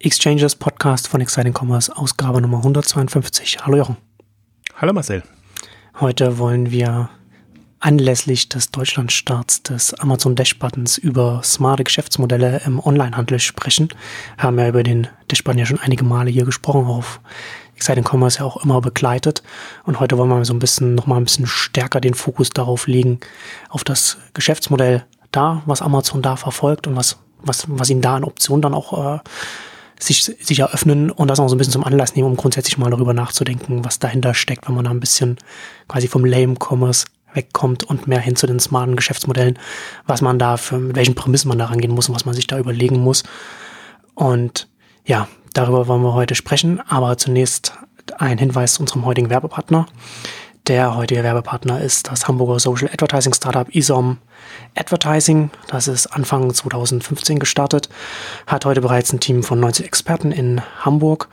Exchanges Podcast von Exciting Commerce, Ausgabe Nummer 152. Hallo Jochen. Hallo Marcel. Heute wollen wir anlässlich des Deutschlandstarts des Amazon Dash-Buttons über smarte Geschäftsmodelle im Onlinehandel sprechen. Wir haben ja über den Dash-Button ja schon einige Male hier gesprochen, auf Exciting Commerce ja auch immer begleitet. Und heute wollen wir so ein bisschen, nochmal ein bisschen stärker den Fokus darauf legen, auf das Geschäftsmodell da, was Amazon da verfolgt und was, was, was ihnen da an Optionen dann auch äh, sich, sich eröffnen und das auch so ein bisschen zum Anlass nehmen, um grundsätzlich mal darüber nachzudenken, was dahinter steckt, wenn man da ein bisschen quasi vom Lame Commerce wegkommt und mehr hin zu den smarten Geschäftsmodellen, was man da für, mit welchen Prämissen man da rangehen muss und was man sich da überlegen muss. Und ja, darüber wollen wir heute sprechen, aber zunächst ein Hinweis zu unserem heutigen Werbepartner. Der heutige Werbepartner ist das Hamburger Social Advertising Startup ISOM Advertising. Das ist Anfang 2015 gestartet, hat heute bereits ein Team von 90 Experten in Hamburg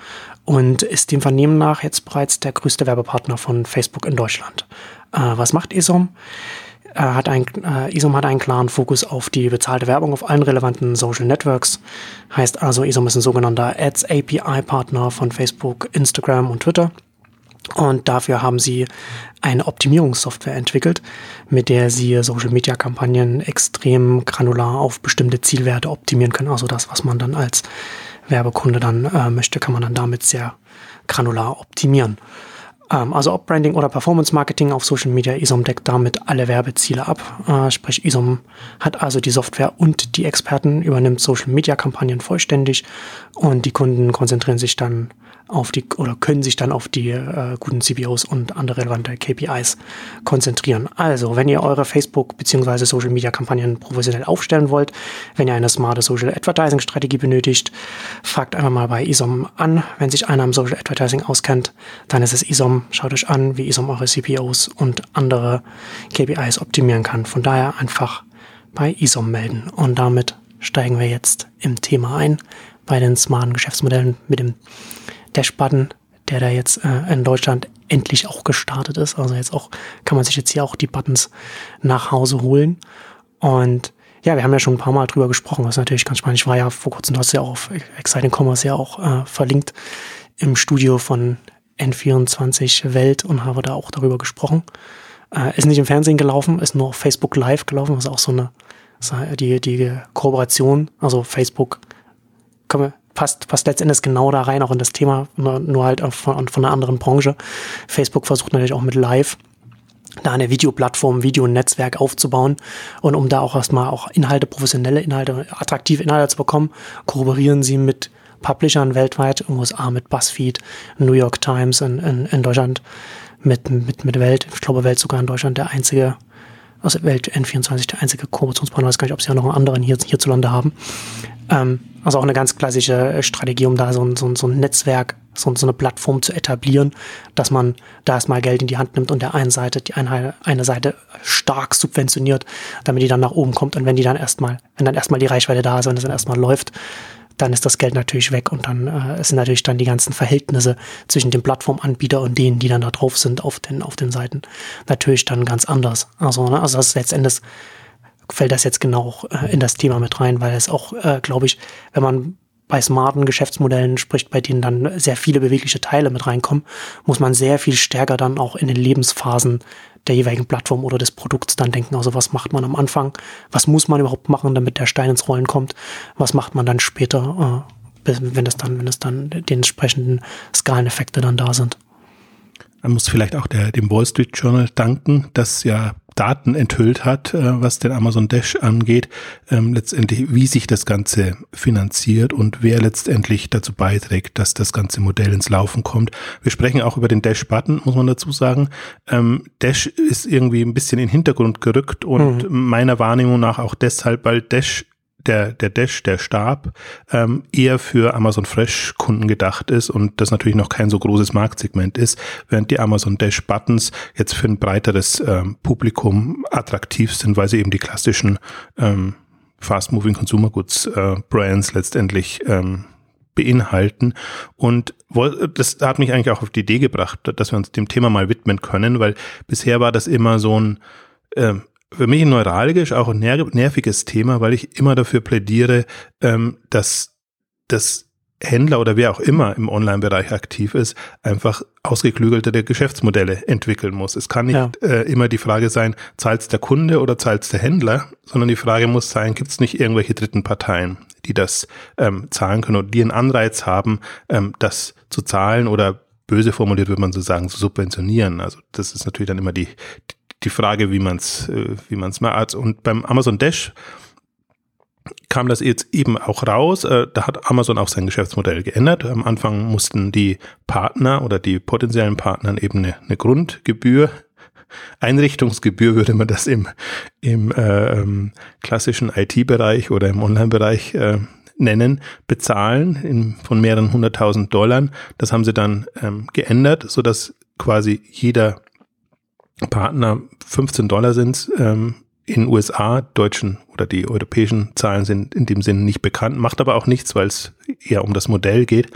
und ist dem Vernehmen nach jetzt bereits der größte Werbepartner von Facebook in Deutschland. Äh, was macht ISOM? Äh, hat ein, äh, ISOM hat einen klaren Fokus auf die bezahlte Werbung auf allen relevanten Social Networks. Heißt also, ISOM ist ein sogenannter Ads API Partner von Facebook, Instagram und Twitter und dafür haben sie eine Optimierungssoftware entwickelt, mit der sie Social-Media-Kampagnen extrem granular auf bestimmte Zielwerte optimieren können. Also das, was man dann als Werbekunde dann äh, möchte, kann man dann damit sehr granular optimieren. Ähm, also ob Branding oder Performance Marketing auf Social Media, ISOM deckt damit alle Werbeziele ab. Äh, sprich, ISOM hat also die Software und die Experten, übernimmt Social Media Kampagnen vollständig und die Kunden konzentrieren sich dann auf die oder können sich dann auf die äh, guten CPOs und andere relevante KPIs konzentrieren. Also, wenn ihr eure Facebook- bzw. Social Media Kampagnen professionell aufstellen wollt, wenn ihr eine smarte Social Advertising Strategie benötigt, fragt einfach mal bei ISOM an. Wenn sich einer im Social Advertising auskennt, dann ist es ISOM. Schaut euch an, wie ISOM eure CPOs und andere KPIs optimieren kann. Von daher einfach bei ISOM melden. Und damit steigen wir jetzt im Thema ein bei den smarten Geschäftsmodellen mit dem Dash-Button, der da jetzt äh, in Deutschland endlich auch gestartet ist. Also jetzt auch kann man sich jetzt hier auch die Buttons nach Hause holen. Und ja, wir haben ja schon ein paar Mal drüber gesprochen, was natürlich ganz spannend. Ich war ja vor kurzem, du hast ja auch auf Exciting Commerce ja auch äh, verlinkt im Studio von N24 Welt und habe da auch darüber gesprochen. Äh, ist nicht im Fernsehen gelaufen, ist nur auf Facebook Live gelaufen, was auch so eine, die, die Kooperation, also Facebook, können wir, passt, passt letztendlich genau da rein, auch in das Thema, nur, halt von, von einer anderen Branche. Facebook versucht natürlich auch mit Live da eine Videoplattform, Videonetzwerk aufzubauen und um da auch erstmal auch Inhalte, professionelle Inhalte, attraktive Inhalte zu bekommen, kooperieren sie mit Publishern weltweit, in USA mit BuzzFeed, New York Times, in, in, in Deutschland mit, mit, mit Welt, ich glaube Welt sogar in Deutschland der einzige, also Welt N24 der einzige Kooperationspartner, weiß gar nicht, ob sie ja noch einen anderen hier, hierzulande haben. Ähm, also auch eine ganz klassische äh, Strategie, um da so ein, so ein, so ein Netzwerk, so, so eine Plattform zu etablieren, dass man da erstmal Geld in die Hand nimmt und der einen Seite, die eine, eine Seite stark subventioniert, damit die dann nach oben kommt. Und wenn die dann erstmal, wenn dann erstmal die Reichweite da ist und es dann erstmal läuft, dann ist das Geld natürlich weg und dann äh, sind natürlich dann die ganzen Verhältnisse zwischen dem Plattformanbieter und denen, die dann da drauf sind auf den, auf den Seiten, natürlich dann ganz anders. Also, ne, also das ist letztendlich fällt das jetzt genau äh, in das Thema mit rein, weil es auch, äh, glaube ich, wenn man bei smarten Geschäftsmodellen spricht, bei denen dann sehr viele bewegliche Teile mit reinkommen, muss man sehr viel stärker dann auch in den Lebensphasen der jeweiligen Plattform oder des Produkts dann denken. Also was macht man am Anfang? Was muss man überhaupt machen, damit der Stein ins Rollen kommt? Was macht man dann später, äh, wenn es dann, wenn es dann die entsprechenden Skaleneffekte dann da sind? Man muss vielleicht auch der, dem Wall Street Journal danken, dass ja Daten enthüllt hat, äh, was den Amazon Dash angeht, ähm, letztendlich, wie sich das Ganze finanziert und wer letztendlich dazu beiträgt, dass das ganze Modell ins Laufen kommt. Wir sprechen auch über den Dash-Button, muss man dazu sagen. Ähm, Dash ist irgendwie ein bisschen in den Hintergrund gerückt und mhm. meiner Wahrnehmung nach auch deshalb, weil Dash der, der Dash, der Stab, ähm, eher für Amazon Fresh Kunden gedacht ist und das natürlich noch kein so großes Marktsegment ist, während die Amazon Dash Buttons jetzt für ein breiteres ähm, Publikum attraktiv sind, weil sie eben die klassischen ähm, Fast Moving Consumer Goods äh, Brands letztendlich ähm, beinhalten. Und das hat mich eigentlich auch auf die Idee gebracht, dass wir uns dem Thema mal widmen können, weil bisher war das immer so ein äh, für mich ein neuralgisch, auch ein nerviges Thema, weil ich immer dafür plädiere, ähm, dass, dass Händler oder wer auch immer im Online-Bereich aktiv ist, einfach ausgeklügelte Geschäftsmodelle entwickeln muss. Es kann nicht ja. äh, immer die Frage sein, zahlt der Kunde oder zahlt der Händler, sondern die Frage muss sein, gibt es nicht irgendwelche dritten Parteien, die das ähm, zahlen können oder die einen Anreiz haben, ähm, das zu zahlen oder böse formuliert würde man so sagen, zu subventionieren. Also das ist natürlich dann immer die, die Frage, wie man es äh, wie man es macht. Und beim Amazon Dash kam das jetzt eben auch raus. Äh, da hat Amazon auch sein Geschäftsmodell geändert. Am Anfang mussten die Partner oder die potenziellen Partner eben eine, eine Grundgebühr Einrichtungsgebühr würde man das im, im äh, ähm, klassischen IT-Bereich oder im Online-Bereich äh, nennen, bezahlen in, von mehreren hunderttausend Dollar. Das haben sie dann ähm, geändert, so dass quasi jeder Partner 15 Dollar sind ähm, in USA, deutschen oder die europäischen Zahlen sind in dem Sinne nicht bekannt, macht aber auch nichts, weil es eher um das Modell geht.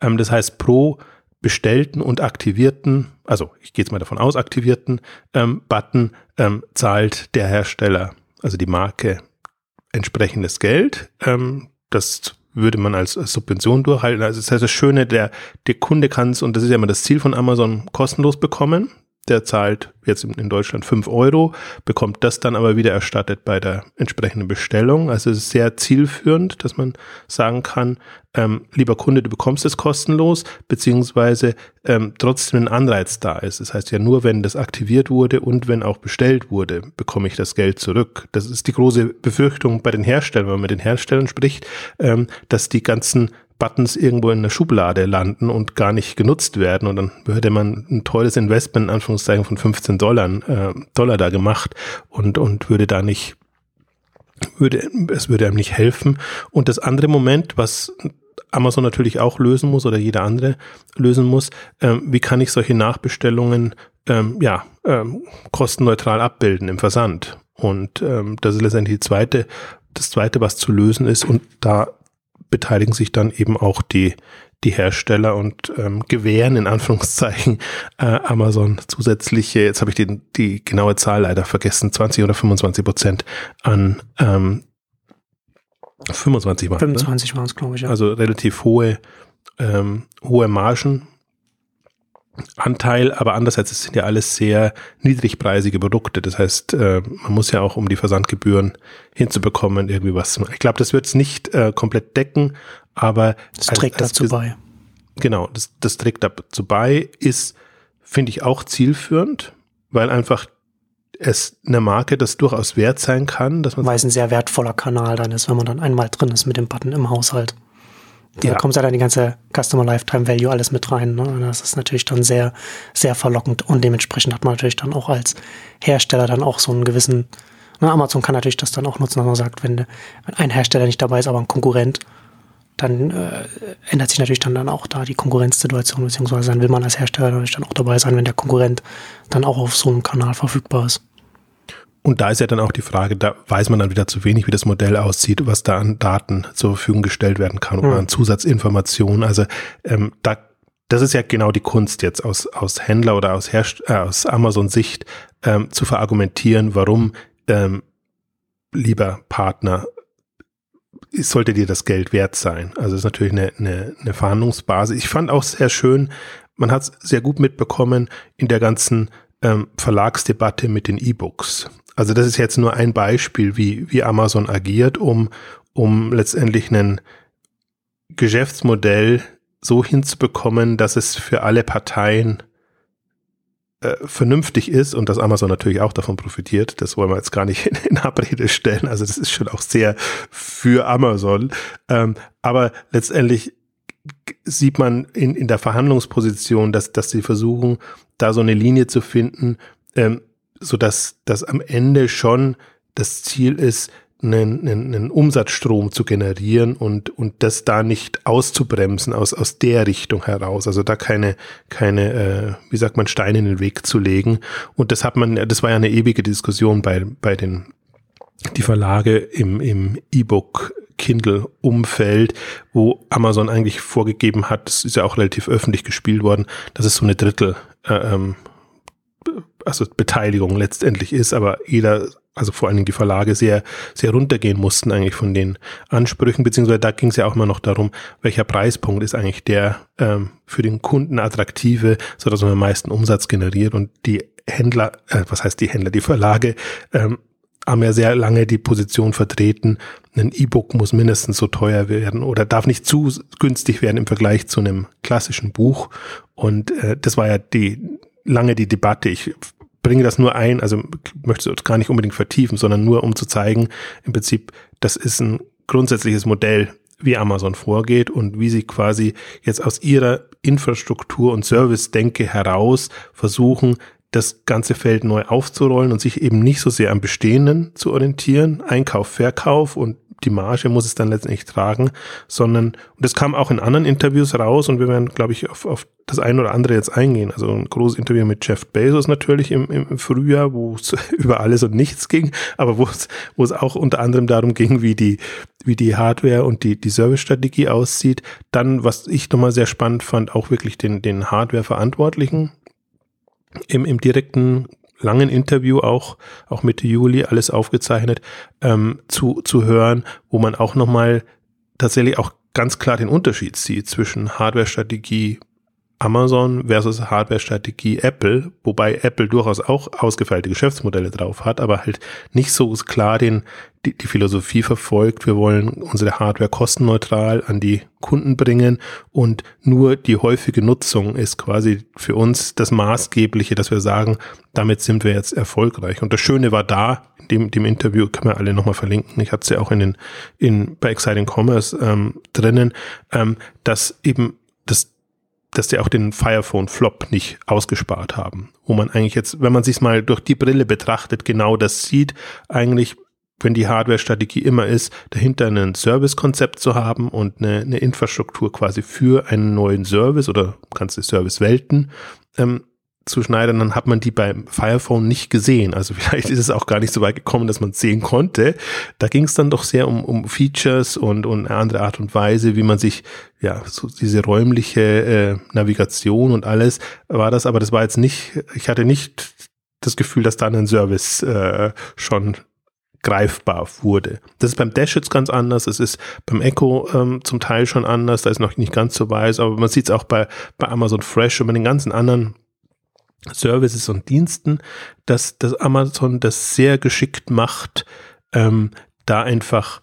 Ähm, das heißt, pro bestellten und aktivierten, also ich gehe jetzt mal davon aus, aktivierten ähm, Button ähm, zahlt der Hersteller, also die Marke, entsprechendes Geld. Ähm, das würde man als, Subvention durchhalten. Also das heißt, das Schöne, der, der Kunde kann es, und das ist ja immer das Ziel von Amazon, kostenlos bekommen der zahlt jetzt in Deutschland fünf Euro, bekommt das dann aber wieder erstattet bei der entsprechenden Bestellung. Also es ist sehr zielführend, dass man sagen kann, ähm, lieber Kunde, du bekommst es kostenlos, beziehungsweise ähm, trotzdem ein Anreiz da ist. Das heißt ja nur, wenn das aktiviert wurde und wenn auch bestellt wurde, bekomme ich das Geld zurück. Das ist die große Befürchtung bei den Herstellern, wenn man mit den Herstellern spricht, ähm, dass die ganzen Buttons irgendwo in der Schublade landen und gar nicht genutzt werden. Und dann hätte man ein teures Investment, in Anführungszeichen, von 15 Dollar, äh, Dollar da gemacht und, und würde da nicht, würde, es würde einem nicht helfen. Und das andere Moment, was Amazon natürlich auch lösen muss oder jeder andere lösen muss, ähm, wie kann ich solche Nachbestellungen ähm, ja, ähm, kostenneutral abbilden im Versand? Und ähm, das ist letztendlich die zweite, das zweite, was zu lösen ist. Und da beteiligen sich dann eben auch die, die Hersteller und ähm, gewähren in Anführungszeichen äh, Amazon zusätzliche, jetzt habe ich die, die genaue Zahl leider vergessen, 20 oder 25 Prozent an ähm, 25 waren 25 ne? waren es, glaube ich. Ja. Also relativ hohe, ähm, hohe Margen Anteil, aber andererseits es sind ja alles sehr niedrigpreisige Produkte. Das heißt, äh, man muss ja auch, um die Versandgebühren hinzubekommen, irgendwie was. Ich glaube, das wird es nicht äh, komplett decken, aber das trägt als, dazu bei. Genau, das, das trägt dazu bei, ist, finde ich, auch zielführend, weil einfach es eine Marke das durchaus wert sein kann, dass man. Weil es ein sehr wertvoller Kanal dann ist, wenn man dann einmal drin ist mit dem Button im Haushalt. Da kommt ja dann die ganze Customer Lifetime Value alles mit rein. Ne? Das ist natürlich dann sehr, sehr verlockend und dementsprechend hat man natürlich dann auch als Hersteller dann auch so einen gewissen, ne? Amazon kann natürlich das dann auch nutzen, dass man sagt, wenn, wenn ein Hersteller nicht dabei ist, aber ein Konkurrent, dann äh, ändert sich natürlich dann, dann auch da die Konkurrenzsituation, beziehungsweise dann will man als Hersteller natürlich dann auch dabei sein, wenn der Konkurrent dann auch auf so einem Kanal verfügbar ist. Und da ist ja dann auch die Frage, da weiß man dann wieder zu wenig, wie das Modell aussieht, was da an Daten zur Verfügung gestellt werden kann oder an Zusatzinformationen. Also ähm, da, das ist ja genau die Kunst jetzt aus, aus Händler oder aus, Herst äh, aus Amazon-Sicht ähm, zu verargumentieren, warum ähm, lieber Partner sollte dir das Geld wert sein. Also das ist natürlich eine, eine, eine Verhandlungsbasis. Ich fand auch sehr schön, man hat es sehr gut mitbekommen in der ganzen ähm, Verlagsdebatte mit den E-Books. Also das ist jetzt nur ein Beispiel, wie, wie Amazon agiert, um, um letztendlich ein Geschäftsmodell so hinzubekommen, dass es für alle Parteien äh, vernünftig ist und dass Amazon natürlich auch davon profitiert. Das wollen wir jetzt gar nicht in, in Abrede stellen. Also das ist schon auch sehr für Amazon. Ähm, aber letztendlich sieht man in, in der Verhandlungsposition, dass, dass sie versuchen, da so eine Linie zu finden, ähm, so dass das am Ende schon das Ziel ist, einen, einen, einen Umsatzstrom zu generieren und, und das da nicht auszubremsen aus, aus der Richtung heraus. Also da keine, keine, äh, wie sagt man, Steine in den Weg zu legen. Und das hat man, das war ja eine ewige Diskussion bei, bei den, die Verlage im, im E-Book Kindle-Umfeld, wo Amazon eigentlich vorgegeben hat, das ist ja auch relativ öffentlich gespielt worden, dass es so eine Drittel äh, ähm, also Beteiligung letztendlich ist, aber jeder also vor allen Dingen die Verlage sehr, sehr runtergehen mussten eigentlich von den Ansprüchen, beziehungsweise da ging es ja auch immer noch darum, welcher Preispunkt ist eigentlich der ähm, für den Kunden attraktive, so dass man am meisten Umsatz generiert und die Händler, äh, was heißt die Händler, die Verlage ähm, haben ja sehr lange die Position vertreten, ein E-Book muss mindestens so teuer werden oder darf nicht zu günstig werden im Vergleich zu einem klassischen Buch. Und äh, das war ja die lange die Debatte. Ich bringe das nur ein, also möchte es gar nicht unbedingt vertiefen, sondern nur um zu zeigen, im Prinzip, das ist ein grundsätzliches Modell, wie Amazon vorgeht und wie sie quasi jetzt aus ihrer Infrastruktur und Service-Denke heraus versuchen, das ganze Feld neu aufzurollen und sich eben nicht so sehr am Bestehenden zu orientieren, Einkauf, Verkauf und die Marge muss es dann letztendlich tragen, sondern, und das kam auch in anderen Interviews raus und wir werden, glaube ich, auf, auf das eine oder andere jetzt eingehen. Also ein großes Interview mit Jeff Bezos natürlich im, im Frühjahr, wo es über alles und nichts ging, aber wo es, wo es auch unter anderem darum ging, wie die, wie die Hardware und die, die Service-Strategie aussieht. Dann, was ich nochmal sehr spannend fand, auch wirklich den, den Hardware-Verantwortlichen im, im direkten langen Interview auch, auch Mitte Juli, alles aufgezeichnet, ähm, zu, zu hören, wo man auch nochmal tatsächlich auch ganz klar den Unterschied sieht zwischen Hardware-Strategie Amazon versus Hardware-Strategie Apple, wobei Apple durchaus auch ausgefeilte Geschäftsmodelle drauf hat, aber halt nicht so klar den, die, die Philosophie verfolgt, wir wollen unsere Hardware kostenneutral an die Kunden bringen und nur die häufige Nutzung ist quasi für uns das Maßgebliche, dass wir sagen, damit sind wir jetzt erfolgreich. Und das Schöne war da, in dem, dem Interview können wir alle nochmal verlinken, ich hatte es ja auch in den, in, bei Exciting Commerce ähm, drinnen, ähm, dass eben das dass die auch den Firephone Flop nicht ausgespart haben. Wo man eigentlich jetzt, wenn man sich mal durch die Brille betrachtet, genau das sieht, eigentlich, wenn die Hardware-Strategie immer ist, dahinter ein Service-Konzept zu haben und eine, eine, Infrastruktur quasi für einen neuen Service oder ganze Service-Welten ähm, zu schneiden, dann hat man die beim Firephone nicht gesehen. Also vielleicht ist es auch gar nicht so weit gekommen, dass man es sehen konnte. Da ging es dann doch sehr um, um Features und, und eine andere Art und Weise, wie man sich, ja, so diese räumliche äh, Navigation und alles war das, aber das war jetzt nicht, ich hatte nicht das Gefühl, dass da ein Service äh, schon greifbar wurde. Das ist beim Dash jetzt ganz anders, es ist beim Echo ähm, zum Teil schon anders, da ist noch nicht ganz so weiß, aber man sieht es auch bei, bei Amazon Fresh und bei den ganzen anderen Services und Diensten, dass, dass Amazon das sehr geschickt macht, ähm, da einfach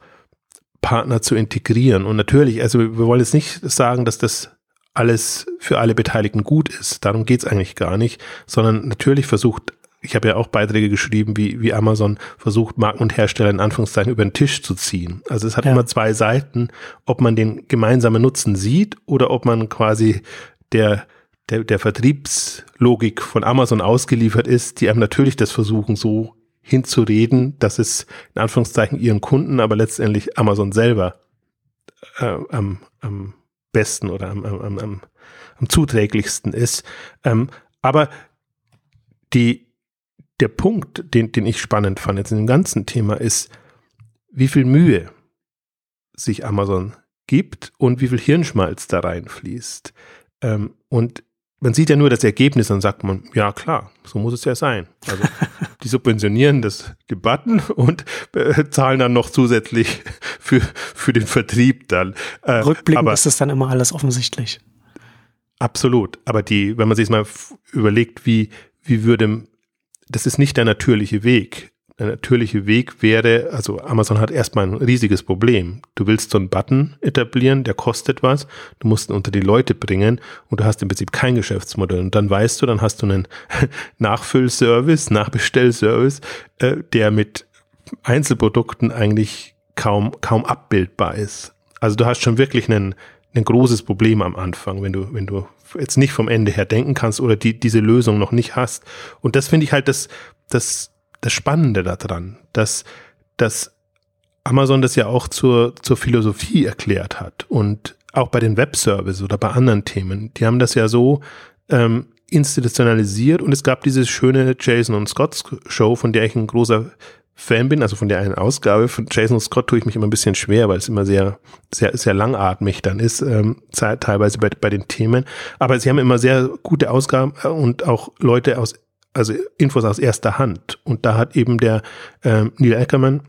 Partner zu integrieren. Und natürlich, also wir wollen jetzt nicht sagen, dass das alles für alle Beteiligten gut ist. Darum geht's eigentlich gar nicht, sondern natürlich versucht, ich habe ja auch Beiträge geschrieben, wie, wie Amazon versucht, Marken und Hersteller in Anführungszeichen über den Tisch zu ziehen. Also es hat ja. immer zwei Seiten, ob man den gemeinsamen Nutzen sieht oder ob man quasi der der, der Vertriebslogik von Amazon ausgeliefert ist, die einem natürlich das versuchen, so hinzureden, dass es in Anführungszeichen ihren Kunden, aber letztendlich Amazon selber äh, am, am besten oder am, am, am, am zuträglichsten ist. Ähm, aber die, der Punkt, den, den ich spannend fand jetzt in dem ganzen Thema ist, wie viel Mühe sich Amazon gibt und wie viel Hirnschmalz da reinfließt. Ähm, und man sieht ja nur das Ergebnis und sagt man, ja klar, so muss es ja sein. Also die subventionieren das Debatten und äh, zahlen dann noch zusätzlich für, für den Vertrieb dann. Äh, Rückblickend aber, ist das dann immer alles offensichtlich. Absolut. Aber die, wenn man sich mal überlegt, wie, wie würde, das ist nicht der natürliche Weg der natürliche Weg wäre, also Amazon hat erstmal ein riesiges Problem. Du willst so einen Button etablieren, der kostet was, du musst ihn unter die Leute bringen und du hast im Prinzip kein Geschäftsmodell. Und dann weißt du, dann hast du einen Nachfüllservice, Nachbestellservice, äh, der mit Einzelprodukten eigentlich kaum, kaum abbildbar ist. Also du hast schon wirklich einen, ein großes Problem am Anfang, wenn du, wenn du jetzt nicht vom Ende her denken kannst oder die, diese Lösung noch nicht hast. Und das finde ich halt das, das das Spannende daran, dass, dass Amazon das ja auch zur, zur Philosophie erklärt hat und auch bei den Webservices oder bei anderen Themen. Die haben das ja so ähm, institutionalisiert und es gab diese schöne Jason und Scott Show, von der ich ein großer Fan bin, also von der einen Ausgabe von Jason Scott tue ich mich immer ein bisschen schwer, weil es immer sehr, sehr, sehr langatmig dann ist, ähm, teilweise bei, bei den Themen. Aber sie haben immer sehr gute Ausgaben äh, und auch Leute aus also Infos aus erster Hand. Und da hat eben der ähm, Neil Ackerman,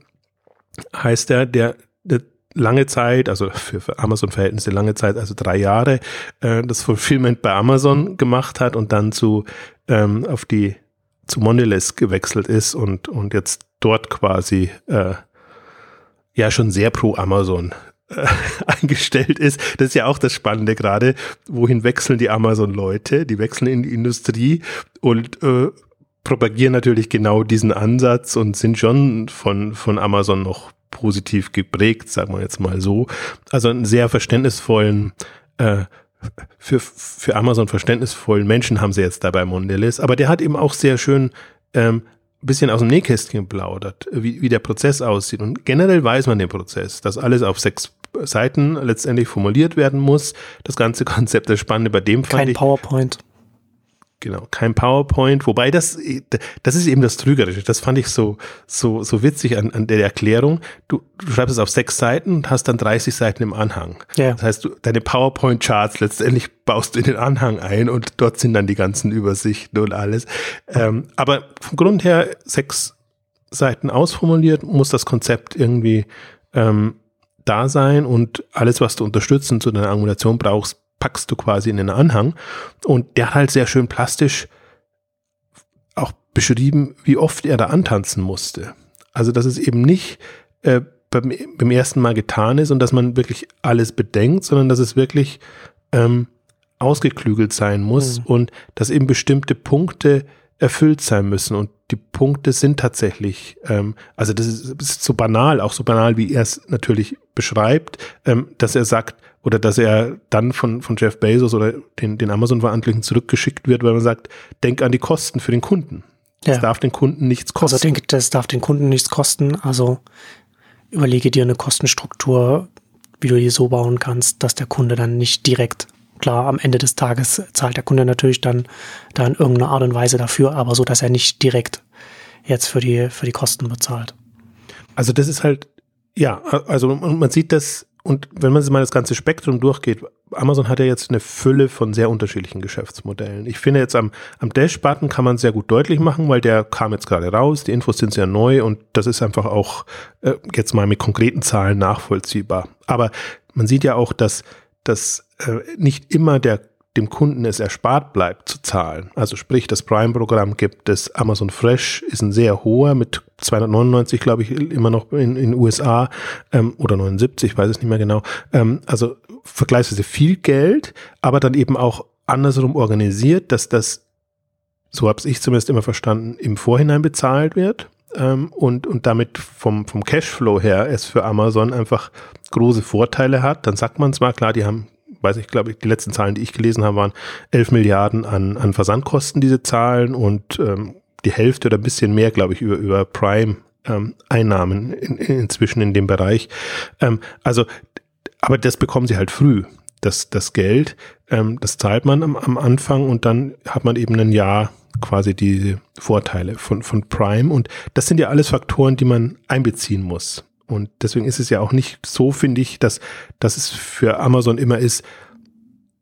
heißt er, der, der lange Zeit, also für, für Amazon-Verhältnisse lange Zeit, also drei Jahre, äh, das Fulfillment bei Amazon gemacht hat und dann zu ähm, auf die zu Mondelez gewechselt ist und und jetzt dort quasi äh, ja schon sehr pro Amazon äh, eingestellt ist. Das ist ja auch das Spannende gerade. Wohin wechseln die Amazon-Leute? Die wechseln in die Industrie und äh, propagieren natürlich genau diesen Ansatz und sind schon von, von Amazon noch positiv geprägt, sagen wir jetzt mal so. Also einen sehr verständnisvollen, äh, für, für Amazon verständnisvollen Menschen haben sie jetzt dabei Mondelez, aber der hat eben auch sehr schön ähm, bisschen aus dem Nähkästchen geplaudert, wie, wie der Prozess aussieht. Und generell weiß man den Prozess, dass alles auf sechs Seiten letztendlich formuliert werden muss. Das ganze Konzept, das Spannende bei dem fand Kein ich, PowerPoint. Genau, kein PowerPoint, wobei das, das ist eben das Trügerische. Das fand ich so, so, so witzig an, an der Erklärung. Du, du schreibst es auf sechs Seiten und hast dann 30 Seiten im Anhang. Ja. Das heißt, du, deine PowerPoint-Charts letztendlich baust du in den Anhang ein und dort sind dann die ganzen Übersichten und alles. Ähm, aber vom Grund her sechs Seiten ausformuliert, muss das Konzept irgendwie ähm, da sein und alles, was du unterstützend zu deiner Angulation brauchst, packst du quasi in den Anhang. Und der hat halt sehr schön plastisch auch beschrieben, wie oft er da antanzen musste. Also, dass es eben nicht äh, beim, beim, ersten Mal getan ist und dass man wirklich alles bedenkt, sondern dass es wirklich ähm, ausgeklügelt sein muss mhm. und dass eben bestimmte Punkte erfüllt sein müssen. Und die Punkte sind tatsächlich, ähm, also das ist, ist, so banal, auch so banal, wie er es natürlich beschreibt, ähm, dass er sagt, oder dass er dann von, von Jeff Bezos oder den, den Amazon-Verantwortlichen zurückgeschickt wird, weil man sagt, denk an die Kosten für den Kunden. Das ja. darf den Kunden nichts kosten. Also denke, das darf den Kunden nichts kosten. Also überlege dir eine Kostenstruktur, wie du die so bauen kannst, dass der Kunde dann nicht direkt, klar, am Ende des Tages zahlt der Kunde natürlich dann, dann in irgendeiner Art und Weise dafür, aber so, dass er nicht direkt jetzt für die, für die Kosten bezahlt. Also das ist halt, ja, also man sieht das und wenn man sich mal das ganze Spektrum durchgeht, Amazon hat ja jetzt eine Fülle von sehr unterschiedlichen Geschäftsmodellen. Ich finde jetzt am, am Dash-Button kann man sehr gut deutlich machen, weil der kam jetzt gerade raus, die Infos sind sehr neu und das ist einfach auch äh, jetzt mal mit konkreten Zahlen nachvollziehbar. Aber man sieht ja auch, dass, dass äh, nicht immer der dem Kunden es erspart bleibt zu zahlen. Also sprich, das Prime-Programm gibt es, Amazon Fresh ist ein sehr hoher mit 299, glaube ich, immer noch in den USA ähm, oder 79, weiß es nicht mehr genau. Ähm, also vergleichsweise viel Geld, aber dann eben auch andersrum organisiert, dass das, so habe ich zumindest immer verstanden, im Vorhinein bezahlt wird. Ähm, und, und damit vom, vom Cashflow her es für Amazon einfach große Vorteile hat. Dann sagt man zwar, klar, die haben weiß ich, glaube ich, die letzten Zahlen, die ich gelesen habe, waren 11 Milliarden an, an Versandkosten, diese Zahlen und ähm, die Hälfte oder ein bisschen mehr, glaube ich, über, über Prime ähm, Einnahmen in, in, inzwischen in dem Bereich. Ähm, also, aber das bekommen sie halt früh. Das, das Geld, ähm, das zahlt man am, am Anfang und dann hat man eben ein Jahr quasi diese Vorteile von, von Prime. Und das sind ja alles Faktoren, die man einbeziehen muss. Und deswegen ist es ja auch nicht so, finde ich, dass, dass es für Amazon immer ist,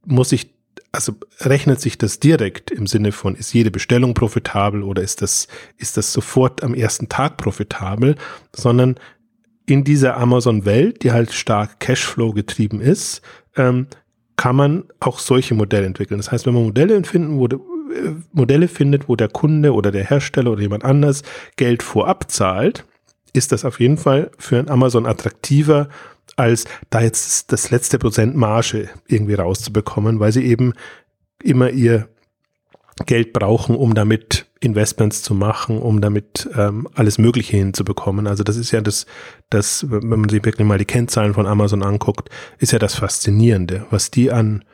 muss ich, also rechnet sich das direkt im Sinne von, ist jede Bestellung profitabel oder ist das, ist das sofort am ersten Tag profitabel, sondern in dieser Amazon-Welt, die halt stark Cashflow getrieben ist, ähm, kann man auch solche Modelle entwickeln. Das heißt, wenn man Modelle finden, wo, äh, Modelle findet, wo der Kunde oder der Hersteller oder jemand anders Geld vorab zahlt, ist das auf jeden Fall für ein Amazon attraktiver, als da jetzt das letzte Prozent Marge irgendwie rauszubekommen, weil sie eben immer ihr Geld brauchen, um damit Investments zu machen, um damit ähm, alles Mögliche hinzubekommen. Also das ist ja das, das, wenn man sich wirklich mal die Kennzahlen von Amazon anguckt, ist ja das Faszinierende, was die an,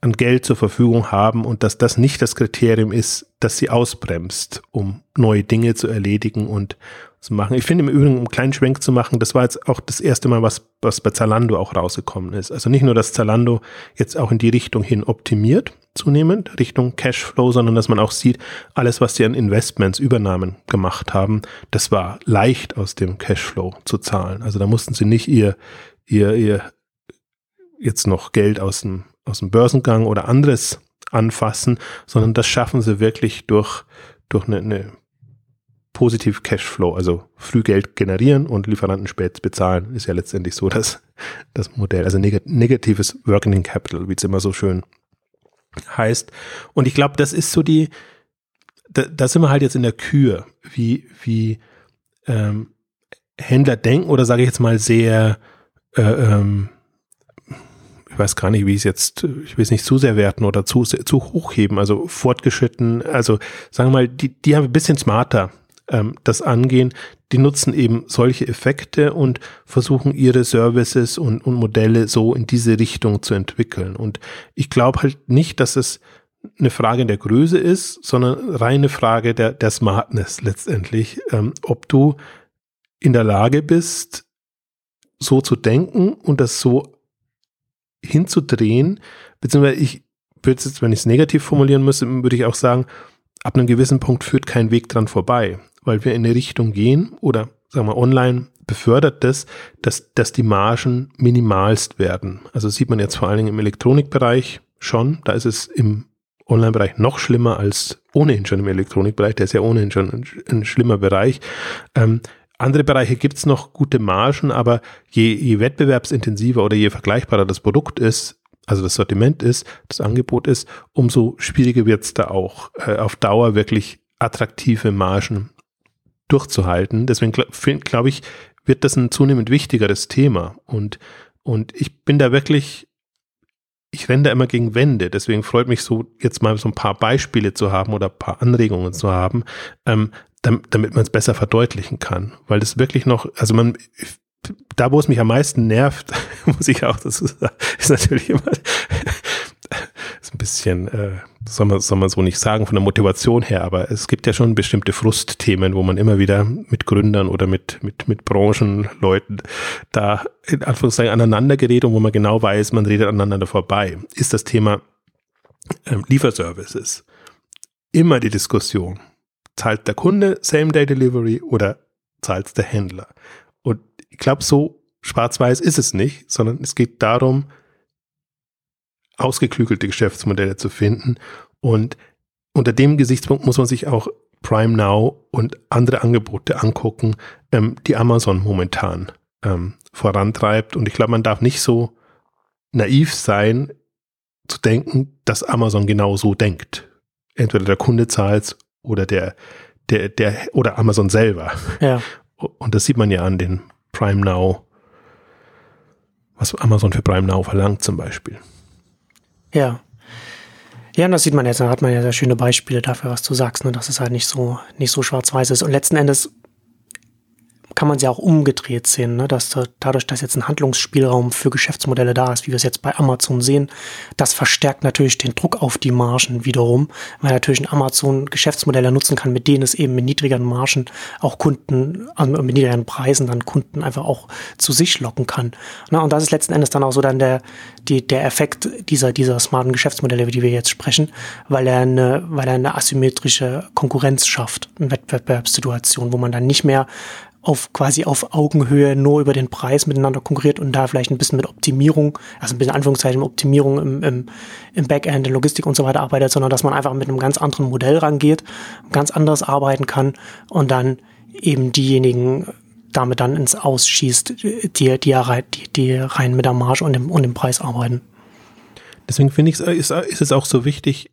an Geld zur Verfügung haben und dass das nicht das Kriterium ist, dass sie ausbremst, um neue Dinge zu erledigen und, zu machen. Ich finde im Übrigen, um einen kleinen Schwenk zu machen, das war jetzt auch das erste Mal, was, was bei Zalando auch rausgekommen ist. Also nicht nur, dass Zalando jetzt auch in die Richtung hin optimiert, zunehmend, Richtung Cashflow, sondern dass man auch sieht, alles, was sie an Investments, Übernahmen gemacht haben, das war leicht aus dem Cashflow zu zahlen. Also da mussten sie nicht ihr, ihr, ihr jetzt noch Geld aus dem, aus dem Börsengang oder anderes anfassen, sondern das schaffen sie wirklich durch durch eine, eine positiv Cashflow, also früh Geld generieren und Lieferanten spät bezahlen, ist ja letztendlich so das, das Modell. Also neg negatives Working Capital, wie es immer so schön heißt. Und ich glaube, das ist so die, da, da sind wir halt jetzt in der Kür, wie, wie ähm, Händler denken oder sage ich jetzt mal sehr, äh, ähm, ich weiß gar nicht, wie ich es jetzt, ich will es nicht zu sehr werten oder zu, zu hochheben, also fortgeschritten, also sagen wir mal, die, die haben ein bisschen smarter ähm, das angehen, die nutzen eben solche Effekte und versuchen ihre Services und, und Modelle so in diese Richtung zu entwickeln. Und ich glaube halt nicht, dass es eine Frage der Größe ist, sondern reine Frage der, der Smartness letztendlich, ähm, ob du in der Lage bist, so zu denken und das so hinzudrehen, beziehungsweise ich würde jetzt, wenn ich es negativ formulieren müsste, würde ich auch sagen, ab einem gewissen Punkt führt kein Weg dran vorbei weil wir in eine Richtung gehen oder sagen wir online befördert das, dass, dass die Margen minimalst werden. Also sieht man jetzt vor allen Dingen im Elektronikbereich schon, da ist es im Online-Bereich noch schlimmer als ohnehin schon im Elektronikbereich, der ist ja ohnehin schon ein, ein schlimmer Bereich. Ähm, andere Bereiche gibt es noch gute Margen, aber je, je wettbewerbsintensiver oder je vergleichbarer das Produkt ist, also das Sortiment ist, das Angebot ist, umso schwieriger wird es da auch äh, auf Dauer wirklich attraktive Margen durchzuhalten. Deswegen glaube glaub ich, wird das ein zunehmend wichtigeres Thema. Und, und ich bin da wirklich, ich renne da immer gegen Wände. Deswegen freut mich so, jetzt mal so ein paar Beispiele zu haben oder ein paar Anregungen zu haben, ähm, damit, damit man es besser verdeutlichen kann. Weil das wirklich noch, also man, da wo es mich am meisten nervt, muss ich auch dazu sagen, ist natürlich immer ist ein bisschen, äh, soll, man, soll man so nicht sagen von der Motivation her, aber es gibt ja schon bestimmte Frustthemen, wo man immer wieder mit Gründern oder mit, mit, mit Branchenleuten da in Anführungszeichen aneinander gerät und wo man genau weiß, man redet aneinander vorbei. Ist das Thema ähm, Lieferservices. Immer die Diskussion. Zahlt der Kunde Same-Day-Delivery oder zahlt der Händler? Und ich glaube, so schwarz-weiß ist es nicht, sondern es geht darum, ausgeklügelte Geschäftsmodelle zu finden. Und unter dem Gesichtspunkt muss man sich auch Prime Now und andere Angebote angucken, ähm, die Amazon momentan ähm, vorantreibt. Und ich glaube, man darf nicht so naiv sein, zu denken, dass Amazon genau so denkt. Entweder der Kunde zahlt oder der, der, der, oder Amazon selber. Ja. Und das sieht man ja an den Prime Now, was Amazon für Prime Now verlangt zum Beispiel. Ja. Ja, und das sieht man jetzt, da hat man ja sehr schöne Beispiele dafür, was du sagst, ne, dass es halt nicht so, nicht so schwarz-weiß ist. Und letzten Endes kann man sie auch umgedreht sehen, ne? dass dadurch, dass jetzt ein Handlungsspielraum für Geschäftsmodelle da ist, wie wir es jetzt bei Amazon sehen, das verstärkt natürlich den Druck auf die Margen wiederum, weil natürlich ein Amazon Geschäftsmodelle nutzen kann, mit denen es eben mit niedrigeren Margen auch Kunden, also mit niedrigeren Preisen dann Kunden einfach auch zu sich locken kann. Na, und das ist letzten Endes dann auch so dann der, die, der Effekt dieser, dieser smarten Geschäftsmodelle, über die wir jetzt sprechen, weil er eine, weil er eine asymmetrische Konkurrenz schafft, eine Wettbewerbssituation, wo man dann nicht mehr auf quasi auf Augenhöhe nur über den Preis miteinander konkurriert und da vielleicht ein bisschen mit Optimierung, also ein bisschen Anführungszeichen Optimierung im, im, im Backend, in Logistik und so weiter arbeitet, sondern dass man einfach mit einem ganz anderen Modell rangeht, ganz anders arbeiten kann und dann eben diejenigen damit dann ins Ausschießt, die, die, die, die rein mit der Marge und dem, und dem Preis arbeiten. Deswegen finde ich, ist, ist es auch so wichtig,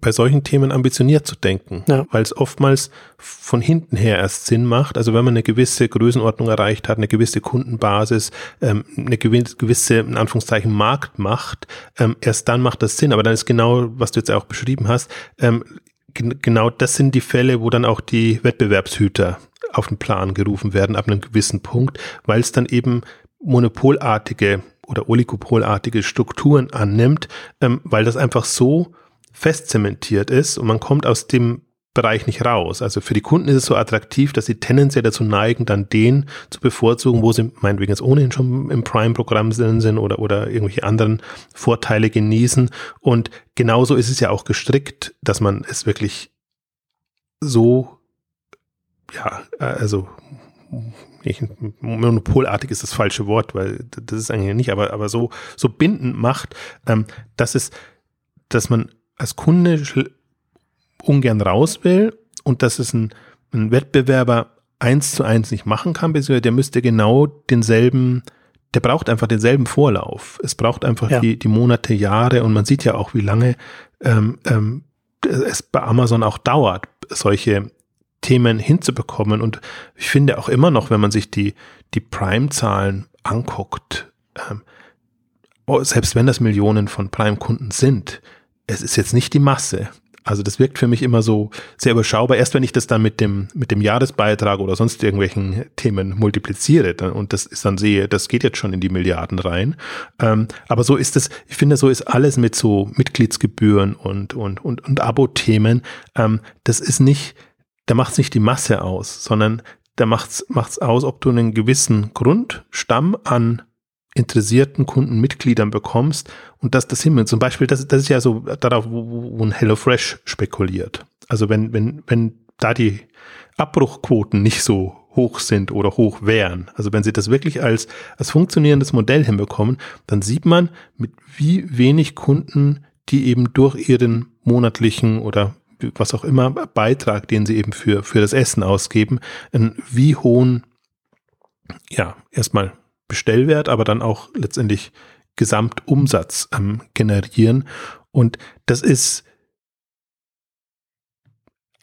bei solchen Themen ambitioniert zu denken, ja. weil es oftmals von hinten her erst Sinn macht. Also wenn man eine gewisse Größenordnung erreicht hat, eine gewisse Kundenbasis, ähm, eine gewisse, in Anführungszeichen, Marktmacht, ähm, erst dann macht das Sinn. Aber dann ist genau, was du jetzt auch beschrieben hast, ähm, genau das sind die Fälle, wo dann auch die Wettbewerbshüter auf den Plan gerufen werden ab einem gewissen Punkt, weil es dann eben monopolartige oder oligopolartige Strukturen annimmt, ähm, weil das einfach so festzementiert ist und man kommt aus dem Bereich nicht raus. Also für die Kunden ist es so attraktiv, dass sie tendenziell dazu neigen, dann den zu bevorzugen, wo sie meinetwegen jetzt ohnehin schon im Prime-Programm sind oder, oder irgendwelche anderen Vorteile genießen. Und genauso ist es ja auch gestrickt, dass man es wirklich so, ja, also ich, monopolartig ist das falsche Wort, weil das ist eigentlich nicht, aber, aber so, so bindend macht, ähm, dass es, dass man als Kunde ungern raus will und dass es ein, ein Wettbewerber eins zu eins nicht machen kann, beziehungsweise der müsste genau denselben, der braucht einfach denselben Vorlauf. Es braucht einfach ja. die, die Monate, Jahre und man sieht ja auch, wie lange ähm, ähm, es bei Amazon auch dauert, solche Themen hinzubekommen. Und ich finde auch immer noch, wenn man sich die, die Prime-Zahlen anguckt, ähm, oh, selbst wenn das Millionen von Prime-Kunden sind, es ist jetzt nicht die Masse. Also das wirkt für mich immer so sehr überschaubar. Erst wenn ich das dann mit dem, mit dem Jahresbeitrag oder sonst irgendwelchen Themen multipliziere dann, und das ist dann sehe, das geht jetzt schon in die Milliarden rein. Ähm, aber so ist es, ich finde, so ist alles mit so Mitgliedsgebühren und, und, und, und Abo-Themen. Ähm, das ist nicht, da macht es nicht die Masse aus, sondern da macht es aus, ob du einen gewissen Grundstamm an interessierten Kundenmitgliedern bekommst und dass das Himmel zum Beispiel, das, das ist ja so darauf, wo, wo ein HelloFresh spekuliert. Also wenn, wenn, wenn da die Abbruchquoten nicht so hoch sind oder hoch wären, also wenn sie das wirklich als, als funktionierendes Modell hinbekommen, dann sieht man, mit wie wenig Kunden, die eben durch ihren monatlichen oder was auch immer Beitrag, den sie eben für, für das Essen ausgeben, einen wie hohen, ja, erstmal Bestellwert, aber dann auch letztendlich Gesamtumsatz ähm, generieren. Und das ist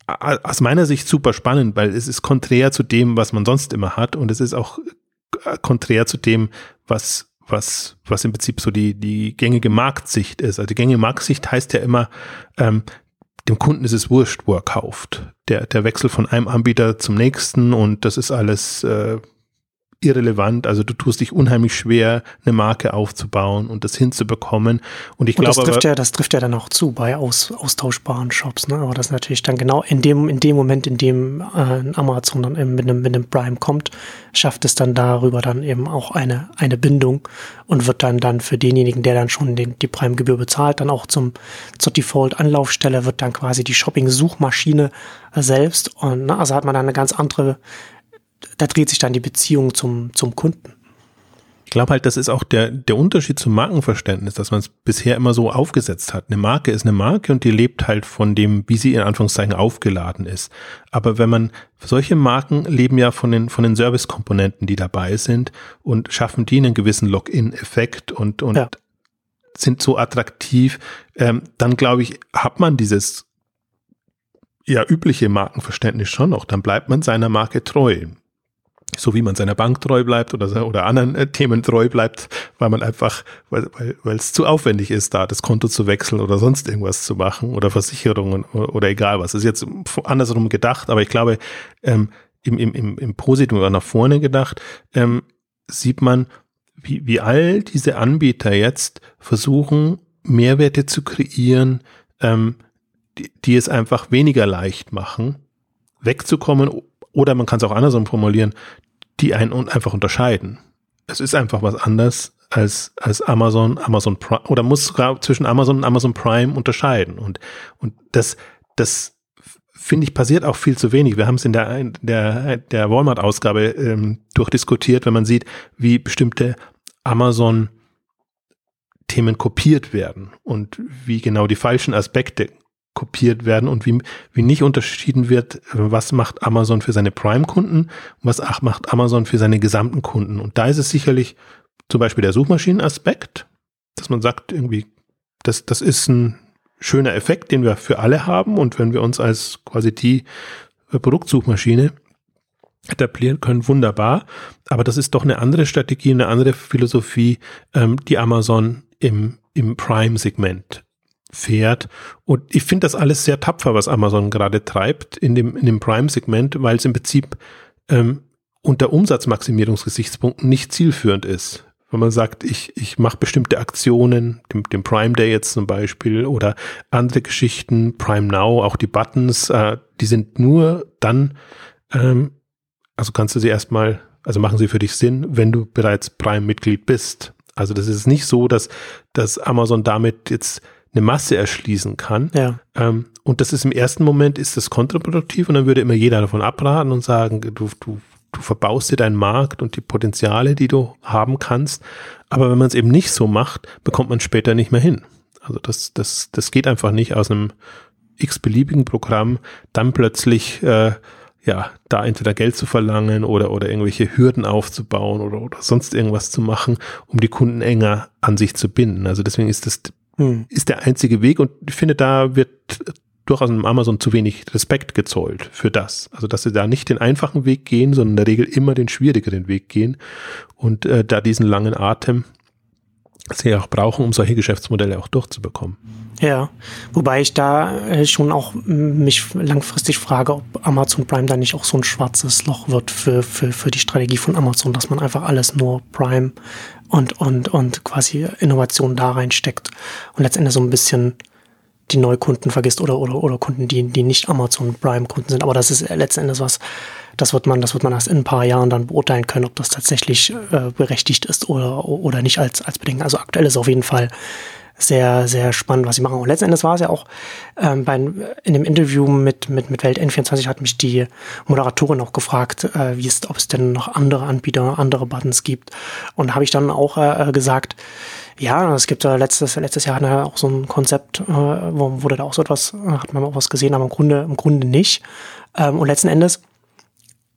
aus meiner Sicht super spannend, weil es ist konträr zu dem, was man sonst immer hat. Und es ist auch äh, konträr zu dem, was, was, was im Prinzip so die, die gängige Marktsicht ist. Also die gängige Marktsicht heißt ja immer, ähm, dem Kunden ist es wurscht, wo er kauft. Der, der Wechsel von einem Anbieter zum nächsten und das ist alles äh, irrelevant. Also du tust dich unheimlich schwer, eine Marke aufzubauen und das hinzubekommen. Und ich glaube, das trifft ja, das trifft ja dann auch zu bei aus, austauschbaren Shops. Ne? Aber das ist natürlich dann genau in dem in dem Moment, in dem äh, Amazon dann eben mit einem, mit einem Prime kommt, schafft es dann darüber dann eben auch eine eine Bindung und wird dann dann für denjenigen, der dann schon den, die Prime-Gebühr bezahlt, dann auch zum zur Default-Anlaufstelle wird dann quasi die Shopping-Suchmaschine selbst und ne, also hat man dann eine ganz andere da dreht sich dann die Beziehung zum, zum Kunden. Ich glaube halt, das ist auch der, der Unterschied zum Markenverständnis, dass man es bisher immer so aufgesetzt hat. Eine Marke ist eine Marke und die lebt halt von dem, wie sie in Anführungszeichen aufgeladen ist. Aber wenn man, solche Marken leben ja von den, von den Servicekomponenten, die dabei sind und schaffen die einen gewissen Login-Effekt und, und ja. sind so attraktiv, ähm, dann glaube ich, hat man dieses ja übliche Markenverständnis schon noch. Dann bleibt man seiner Marke treu so wie man seiner Bank treu bleibt oder, oder anderen äh, Themen treu bleibt, weil man einfach, weil, weil, weil es zu aufwendig ist, da das Konto zu wechseln oder sonst irgendwas zu machen oder Versicherungen oder, oder egal was. Das ist jetzt andersrum gedacht, aber ich glaube, ähm, im, im, im, im Positum oder nach vorne gedacht, ähm, sieht man, wie, wie all diese Anbieter jetzt versuchen, Mehrwerte zu kreieren, ähm, die, die es einfach weniger leicht machen, wegzukommen oder man kann es auch andersrum formulieren, die einen einfach unterscheiden. Es ist einfach was anders als, als Amazon, Amazon Prime, oder muss sogar zwischen Amazon und Amazon Prime unterscheiden. Und, und das, das finde ich passiert auch viel zu wenig. Wir haben es in der, der, der Walmart-Ausgabe ähm, durchdiskutiert, wenn man sieht, wie bestimmte Amazon Themen kopiert werden und wie genau die falschen Aspekte kopiert werden und wie, wie nicht unterschieden wird, was macht Amazon für seine Prime-Kunden und was macht Amazon für seine gesamten Kunden. Und da ist es sicherlich zum Beispiel der Suchmaschinenaspekt, dass man sagt, irgendwie, das, das ist ein schöner Effekt, den wir für alle haben. Und wenn wir uns als quasi die Produktsuchmaschine etablieren können, wunderbar. Aber das ist doch eine andere Strategie, eine andere Philosophie, ähm, die Amazon im, im Prime-Segment fährt. Und ich finde das alles sehr tapfer, was Amazon gerade treibt in dem, in dem Prime-Segment, weil es im Prinzip ähm, unter Umsatzmaximierungsgesichtspunkten nicht zielführend ist. Wenn man sagt, ich, ich mache bestimmte Aktionen, dem, dem Prime Day jetzt zum Beispiel oder andere Geschichten, Prime Now, auch die Buttons, äh, die sind nur dann, ähm, also kannst du sie erstmal, also machen sie für dich Sinn, wenn du bereits Prime-Mitglied bist. Also das ist nicht so, dass, dass Amazon damit jetzt eine Masse erschließen kann. Ja. Ähm, und das ist im ersten Moment ist das kontraproduktiv und dann würde immer jeder davon abraten und sagen, du, du, du verbaust dir deinen Markt und die Potenziale, die du haben kannst. Aber wenn man es eben nicht so macht, bekommt man später nicht mehr hin. Also das, das, das geht einfach nicht aus einem x-beliebigen Programm dann plötzlich äh, ja, da entweder Geld zu verlangen oder, oder irgendwelche Hürden aufzubauen oder, oder sonst irgendwas zu machen, um die Kunden enger an sich zu binden. Also deswegen ist das, hm. ist der einzige Weg und ich finde, da wird durchaus im Amazon zu wenig Respekt gezollt für das. Also, dass sie da nicht den einfachen Weg gehen, sondern in der Regel immer den schwierigeren Weg gehen und äh, da diesen langen Atem sie auch brauchen, um solche Geschäftsmodelle auch durchzubekommen. Ja, wobei ich da äh, schon auch mich langfristig frage, ob Amazon Prime da nicht auch so ein schwarzes Loch wird für, für, für die Strategie von Amazon, dass man einfach alles nur Prime und, und, und quasi Innovation da reinsteckt und letztendlich so ein bisschen die Neukunden vergisst oder, oder, oder Kunden, die, die nicht Amazon Prime Kunden sind. Aber das ist letztendlich was, das wird man, das wird man erst in ein paar Jahren dann beurteilen können, ob das tatsächlich äh, berechtigt ist oder, oder nicht als, als Bedenken. Also aktuell ist auf jeden Fall sehr, sehr spannend, was sie machen. Und letzten Endes war es ja auch ähm, bei, in dem Interview mit, mit, mit Welt N24 hat mich die Moderatorin auch gefragt, äh, wie es, ob es denn noch andere Anbieter, andere Buttons gibt. Und habe ich dann auch äh, gesagt, ja, es gibt ja letztes, letztes Jahr auch so ein Konzept, äh, wo wurde da auch so etwas, hat man auch was gesehen, aber im Grunde, im Grunde nicht. Ähm, und letzten Endes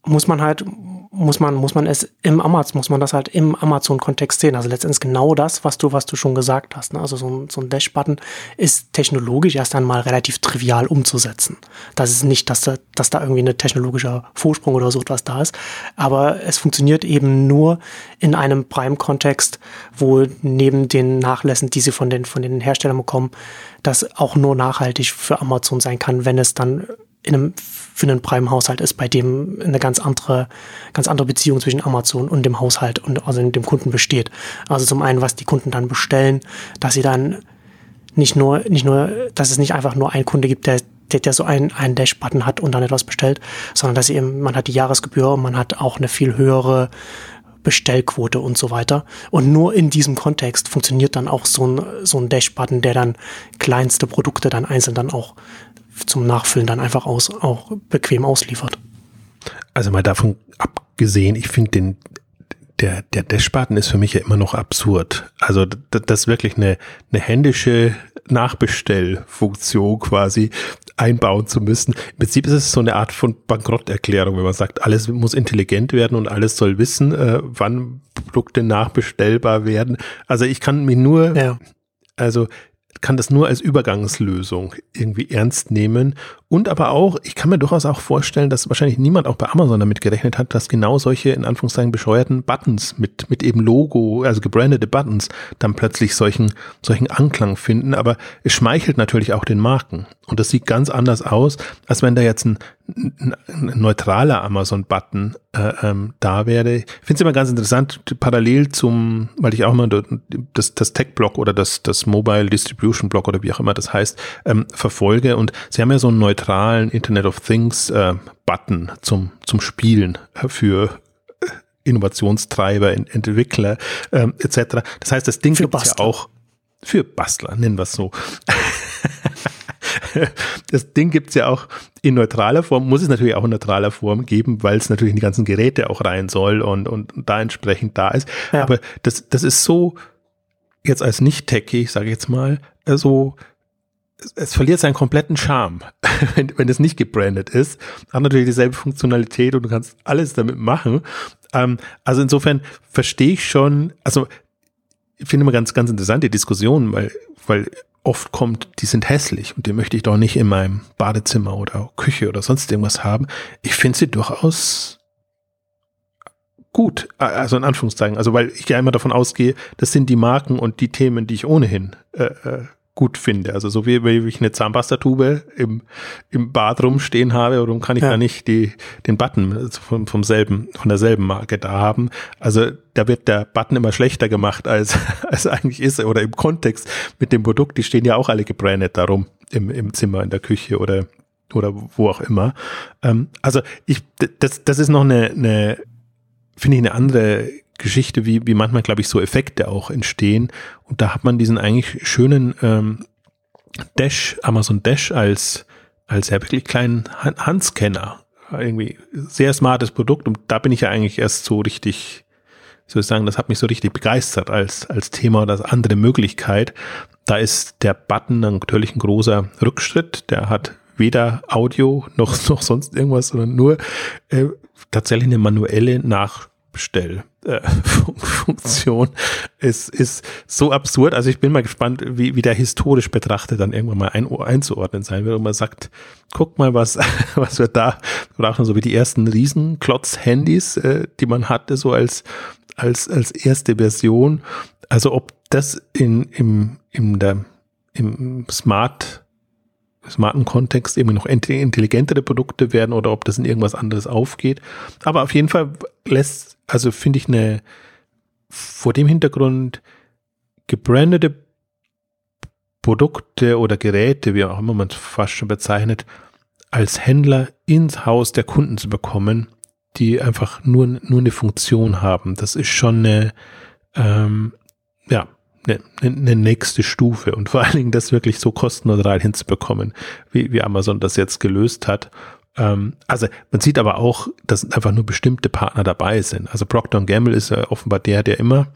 muss man halt, muss man, muss man es im Amazon, muss man das halt im Amazon-Kontext sehen. Also letztendlich genau das, was du, was du schon gesagt hast. Ne? Also so ein, so ein Dash-Button ist technologisch erst einmal relativ trivial umzusetzen. Das ist nicht, dass da, dass da irgendwie ein technologischer Vorsprung oder so etwas da ist. Aber es funktioniert eben nur in einem Prime-Kontext, wo neben den Nachlässen, die sie von den, von den Herstellern bekommen, das auch nur nachhaltig für Amazon sein kann, wenn es dann in einem, für einen Prime-Haushalt ist, bei dem eine ganz andere, ganz andere Beziehung zwischen Amazon und dem Haushalt und also dem Kunden besteht. Also zum einen, was die Kunden dann bestellen, dass sie dann nicht nur, nicht nur, dass es nicht einfach nur einen Kunde gibt, der, der, der so einen, einen Dash-Button hat und dann etwas bestellt, sondern dass sie eben, man hat die Jahresgebühr und man hat auch eine viel höhere Bestellquote und so weiter. Und nur in diesem Kontext funktioniert dann auch so ein, so ein Dash-Button, der dann kleinste Produkte dann einzeln dann auch zum Nachfüllen dann einfach aus, auch bequem ausliefert. Also mal davon abgesehen, ich finde den, der, der Dashbutton ist für mich ja immer noch absurd. Also das, das wirklich eine, eine händische Nachbestellfunktion quasi einbauen zu müssen. Im Prinzip ist es so eine Art von Bankrotterklärung, wenn man sagt, alles muss intelligent werden und alles soll wissen, äh, wann Produkte nachbestellbar werden. Also ich kann mir nur, ja. also kann das nur als Übergangslösung irgendwie ernst nehmen. Und aber auch, ich kann mir durchaus auch vorstellen, dass wahrscheinlich niemand auch bei Amazon damit gerechnet hat, dass genau solche in Anführungszeichen bescheuerten Buttons mit, mit eben Logo, also gebrandete Buttons, dann plötzlich solchen, solchen Anklang finden. Aber es schmeichelt natürlich auch den Marken. Und das sieht ganz anders aus, als wenn da jetzt ein, neutraler Amazon-Button äh, ähm, da wäre. Ich finde es immer ganz interessant, parallel zum, weil ich auch mal das, das Tech-Block oder das, das Mobile Distribution Block oder wie auch immer das heißt, ähm, verfolge. Und sie haben ja so einen neutralen Internet of Things äh, Button zum, zum Spielen für äh, Innovationstreiber, Entwickler ähm, etc. Das heißt, das Ding gibt ja auch für Bastler, nennen wir es so. das Ding gibt's ja auch in neutraler Form, muss es natürlich auch in neutraler Form geben, weil es natürlich in die ganzen Geräte auch rein soll und, und da entsprechend da ist. Ja. Aber das, das ist so, jetzt als Nicht-Techie, sage ich jetzt mal, äh, so es verliert seinen kompletten Charme, wenn, wenn es nicht gebrandet ist. Hat natürlich dieselbe Funktionalität und du kannst alles damit machen. Ähm, also insofern verstehe ich schon, also ich finde immer ganz, ganz interessante Diskussionen, weil, weil oft kommt, die sind hässlich und die möchte ich doch nicht in meinem Badezimmer oder Küche oder sonst irgendwas haben. Ich finde sie durchaus gut, also in Anführungszeichen, also weil ich ja immer davon ausgehe, das sind die Marken und die Themen, die ich ohnehin äh, äh gut finde. Also so wie, wie ich eine Zahnpastatube im, im Bad rumstehen habe, warum kann ich ja. da nicht die, den Button vom, vom selben, von derselben Marke da haben? Also da wird der Button immer schlechter gemacht, als, als eigentlich ist. Oder im Kontext mit dem Produkt, die stehen ja auch alle gebrandet darum im, im Zimmer, in der Küche oder, oder wo auch immer. Ähm, also ich, das, das ist noch eine, eine finde ich, eine andere Geschichte, wie, wie manchmal, glaube ich, so Effekte auch entstehen. Und da hat man diesen eigentlich schönen ähm, Dash, Amazon Dash als, als ja wirklich kleinen Handscanner. Irgendwie sehr smartes Produkt. Und da bin ich ja eigentlich erst so richtig ich soll sagen, das hat mich so richtig begeistert als, als Thema oder als andere Möglichkeit. Da ist der Button natürlich ein großer Rückschritt. Der hat weder Audio noch, noch sonst irgendwas, sondern nur äh, tatsächlich eine manuelle Nachbestellfunktion. Äh, es ist so absurd. Also ich bin mal gespannt, wie, wie der historisch betrachtet dann irgendwann mal ein, einzuordnen sein wird. Und man sagt, guck mal, was, was wir da brauchen, so wie die ersten Riesenklotz-Handys, äh, die man hatte, so als, als, als erste Version. Also ob das in, im, in der, im Smart smarten Kontext eben noch intelligentere Produkte werden oder ob das in irgendwas anderes aufgeht. Aber auf jeden Fall lässt, also finde ich eine vor dem Hintergrund gebrandete Produkte oder Geräte, wie auch immer man es fast schon bezeichnet, als Händler ins Haus der Kunden zu bekommen, die einfach nur, nur eine Funktion haben. Das ist schon eine, ähm, ja, eine, eine nächste Stufe und vor allen Dingen das wirklich so kostenneutral hinzubekommen, wie, wie Amazon das jetzt gelöst hat. Ähm, also man sieht aber auch, dass einfach nur bestimmte Partner dabei sind. Also Procter Gamble ist ja offenbar der, der immer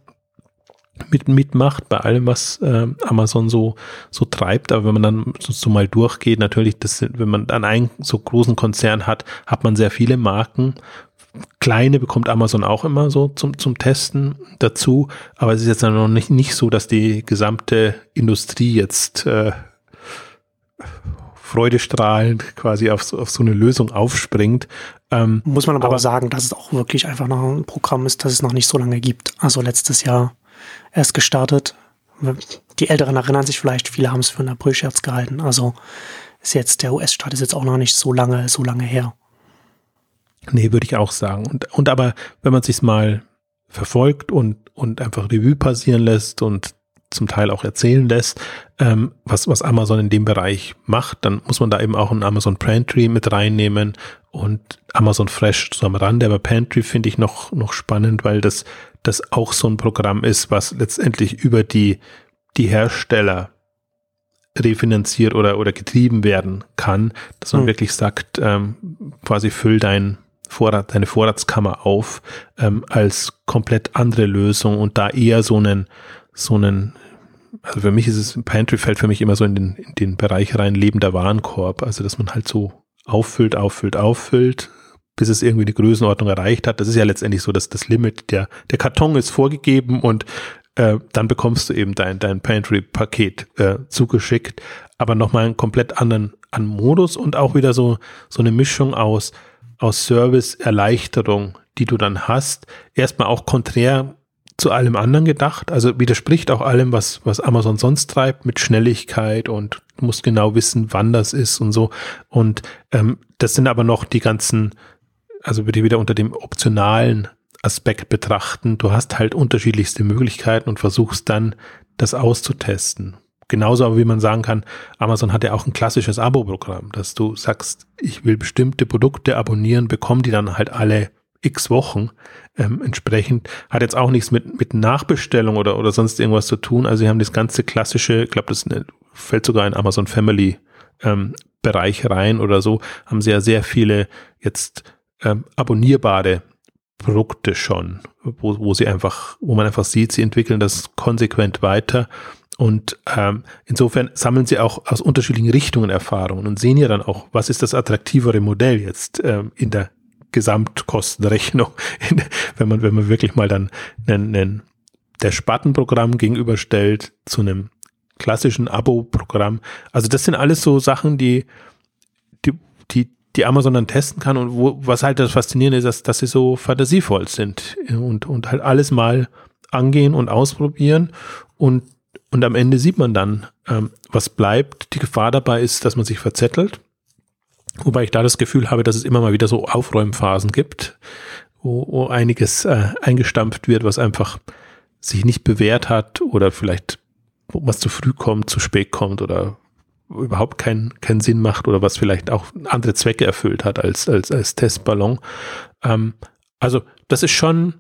mit, mitmacht bei allem, was äh, Amazon so, so treibt. Aber wenn man dann so, mal durchgeht, natürlich, das, wenn man dann einen so großen Konzern hat, hat man sehr viele Marken Kleine bekommt Amazon auch immer so zum, zum Testen dazu, aber es ist jetzt noch nicht, nicht so, dass die gesamte Industrie jetzt äh, freudestrahlend quasi auf so, auf so eine Lösung aufspringt. Ähm, Muss man aber, aber auch sagen, dass es auch wirklich einfach noch ein Programm ist, das es noch nicht so lange gibt. Also letztes Jahr erst gestartet. Die Älteren erinnern sich vielleicht, viele haben es für einen Aprilscherz gehalten. Also ist jetzt, der US-Staat ist jetzt auch noch nicht so lange, so lange her. Nee, würde ich auch sagen. Und, und aber, wenn man sich mal verfolgt und, und einfach Revue passieren lässt und zum Teil auch erzählen lässt, ähm, was, was Amazon in dem Bereich macht, dann muss man da eben auch ein Amazon Pantry mit reinnehmen und Amazon Fresh so am Rande. Aber Pantry finde ich noch, noch spannend, weil das, das auch so ein Programm ist, was letztendlich über die, die Hersteller refinanziert oder, oder getrieben werden kann, dass man mhm. wirklich sagt, ähm, quasi füll dein, Vorrat, deine Vorratskammer auf ähm, als komplett andere Lösung und da eher so einen, so einen, also für mich ist es, Pantry fällt für mich immer so in den, in den Bereich rein, lebender Warenkorb, also dass man halt so auffüllt, auffüllt, auffüllt, bis es irgendwie eine Größenordnung erreicht hat. Das ist ja letztendlich so, dass das Limit, der, der Karton ist vorgegeben und äh, dann bekommst du eben dein, dein Pantry-Paket äh, zugeschickt, aber nochmal einen komplett anderen an Modus und auch wieder so, so eine Mischung aus, aus Service-Erleichterung, die du dann hast, erstmal auch konträr zu allem anderen gedacht, also widerspricht auch allem, was, was Amazon sonst treibt, mit Schnelligkeit und du musst genau wissen, wann das ist und so. Und ähm, das sind aber noch die ganzen, also würde ich wieder unter dem optionalen Aspekt betrachten. Du hast halt unterschiedlichste Möglichkeiten und versuchst dann, das auszutesten. Genauso aber wie man sagen kann, Amazon hat ja auch ein klassisches Abo-Programm, dass du sagst, ich will bestimmte Produkte abonnieren, bekomme die dann halt alle x Wochen ähm, entsprechend. Hat jetzt auch nichts mit, mit Nachbestellung oder, oder sonst irgendwas zu tun. Also sie haben das ganze klassische, ich glaube, das fällt sogar in Amazon Family ähm, Bereich rein oder so, haben sie ja sehr viele jetzt ähm, abonnierbare Produkte schon, wo, wo sie einfach, wo man einfach sieht, sie entwickeln das konsequent weiter und ähm, insofern sammeln sie auch aus unterschiedlichen Richtungen Erfahrungen und sehen ja dann auch, was ist das attraktivere Modell jetzt ähm, in der Gesamtkostenrechnung, wenn man, wenn man wirklich mal dann einen, einen der Spartenprogramm gegenüberstellt zu einem klassischen Abo-Programm. Also das sind alles so Sachen, die, die, die, die Amazon dann testen kann und wo, was halt das Faszinierende ist, dass, dass sie so fantasievoll sind und, und halt alles mal angehen und ausprobieren und und am Ende sieht man dann, ähm, was bleibt. Die Gefahr dabei ist, dass man sich verzettelt. Wobei ich da das Gefühl habe, dass es immer mal wieder so Aufräumphasen gibt, wo, wo einiges äh, eingestampft wird, was einfach sich nicht bewährt hat oder vielleicht was zu früh kommt, zu spät kommt oder überhaupt keinen keinen Sinn macht oder was vielleicht auch andere Zwecke erfüllt hat als, als, als Testballon. Ähm, also das ist schon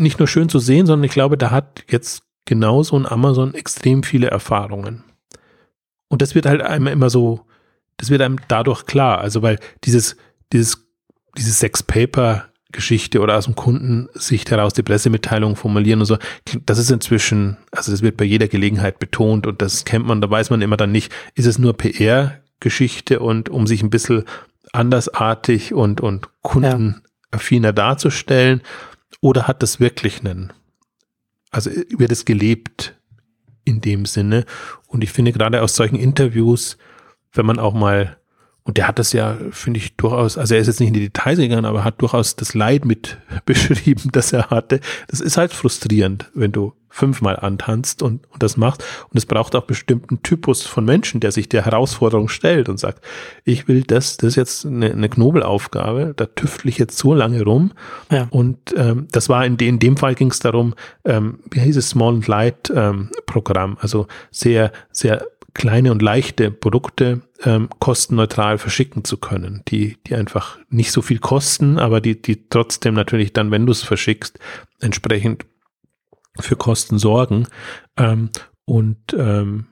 nicht nur schön zu sehen, sondern ich glaube, da hat jetzt genauso ein Amazon extrem viele Erfahrungen. Und das wird halt einmal immer so, das wird einem dadurch klar. Also weil dieses, dieses, dieses Sex Paper Geschichte oder aus dem Kundensicht heraus die Pressemitteilung formulieren und so. Das ist inzwischen, also das wird bei jeder Gelegenheit betont und das kennt man, da weiß man immer dann nicht, ist es nur PR-Geschichte und um sich ein bisschen andersartig und, und kundenaffiner ja. darzustellen oder hat das wirklich einen, also wird es gelebt in dem Sinne und ich finde gerade aus solchen Interviews, wenn man auch mal und der hat das ja, finde ich, durchaus, also er ist jetzt nicht in die Details gegangen, aber hat durchaus das Leid mit beschrieben, das er hatte. Das ist halt frustrierend, wenn du fünfmal antanzt und, und das machst. Und es braucht auch bestimmten Typus von Menschen, der sich der Herausforderung stellt und sagt, ich will das, das ist jetzt eine, eine Knobelaufgabe, da tüftle ich jetzt so lange rum. Ja. Und ähm, das war in, in dem Fall ging es darum, ähm, wie hieß es, Small and Light ähm, Programm, also sehr, sehr kleine und leichte Produkte ähm, kostenneutral verschicken zu können, die, die einfach nicht so viel kosten, aber die, die trotzdem natürlich dann, wenn du es verschickst, entsprechend für Kosten sorgen. Ähm, und ähm,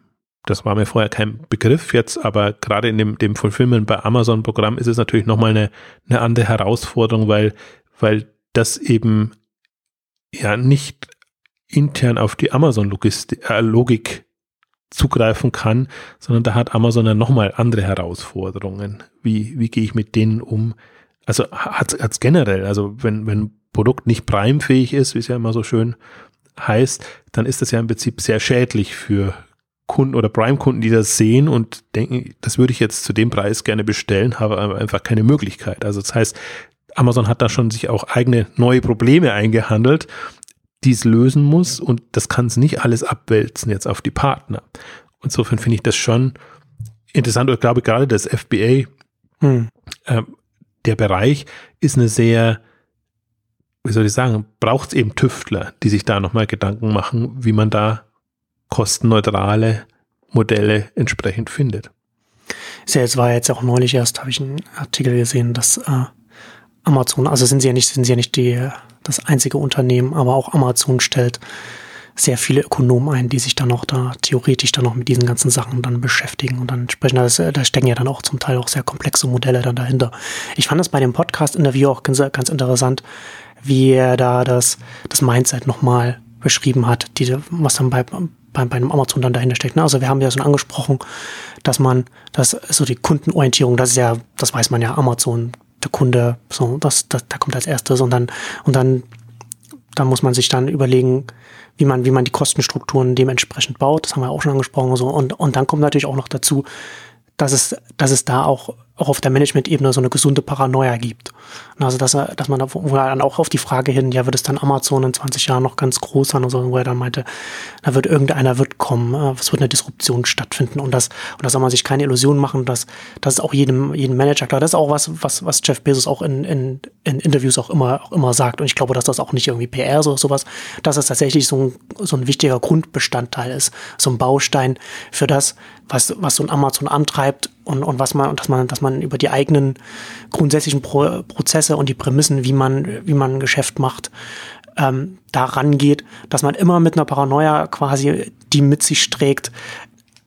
das war mir vorher kein Begriff jetzt, aber gerade in dem, dem Fulfillment bei Amazon-Programm ist es natürlich nochmal eine, eine andere Herausforderung, weil, weil das eben ja nicht intern auf die Amazon-Logik äh, zugreifen kann, sondern da hat Amazon dann nochmal andere Herausforderungen. Wie, wie gehe ich mit denen um? Also hat es generell, also wenn, wenn ein Produkt nicht primefähig ist, wie es ja immer so schön heißt, dann ist das ja im Prinzip sehr schädlich für Kunden oder Prime-Kunden, die das sehen und denken, das würde ich jetzt zu dem Preis gerne bestellen, habe aber einfach keine Möglichkeit. Also das heißt, Amazon hat da schon sich auch eigene neue Probleme eingehandelt dies lösen muss und das kann es nicht alles abwälzen jetzt auf die Partner. Insofern finde ich das schon interessant. Ich glaube gerade das FBA, hm. äh, der Bereich ist eine sehr, wie soll ich sagen, braucht es eben Tüftler, die sich da nochmal Gedanken machen, wie man da kostenneutrale Modelle entsprechend findet. Jetzt war jetzt auch neulich erst, habe ich einen Artikel gesehen, dass äh, Amazon, also sind sie ja nicht, sind sie ja nicht die das einzige Unternehmen, aber auch Amazon stellt sehr viele Ökonomen ein, die sich dann auch da theoretisch dann noch mit diesen ganzen Sachen dann beschäftigen und dann entsprechend, da, da stecken ja dann auch zum Teil auch sehr komplexe Modelle dann dahinter. Ich fand das bei dem Podcast-Interview auch ganz, ganz interessant, wie er da das, das Mindset nochmal beschrieben hat, die, was dann bei, bei, bei einem Amazon dann dahinter steckt. Ne? Also wir haben ja schon angesprochen, dass man, dass so die Kundenorientierung, das ist ja, das weiß man ja, Amazon der Kunde, so, das, das, da kommt als erstes und dann, und dann, dann muss man sich dann überlegen, wie man, wie man die Kostenstrukturen dementsprechend baut. Das haben wir auch schon angesprochen, so. Und, und dann kommt natürlich auch noch dazu, dass es, dass es da auch auch auf der Management-Ebene so eine gesunde Paranoia gibt. Also dass dass man da, dann auch auf die Frage hin, ja, wird es dann Amazon in 20 Jahren noch ganz groß sein und so, wo er dann meinte, da wird irgendeiner wird kommen, äh, es wird eine Disruption stattfinden und das, und da soll man sich keine Illusionen machen, dass, das ist auch jedem, jedem Manager klar. Das ist auch was, was, was Jeff Bezos auch in, in, in Interviews auch immer, auch immer sagt. Und ich glaube, dass das auch nicht irgendwie PR so sowas, dass das tatsächlich so ein, so ein wichtiger Grundbestandteil ist, so ein Baustein für das, was, was so ein Amazon antreibt und, und was man, dass man, dass man über die eigenen grundsätzlichen Pro Prozesse und die Prämissen, wie man, wie man ein Geschäft macht, ähm, da rangeht, dass man immer mit einer Paranoia quasi die mit sich trägt.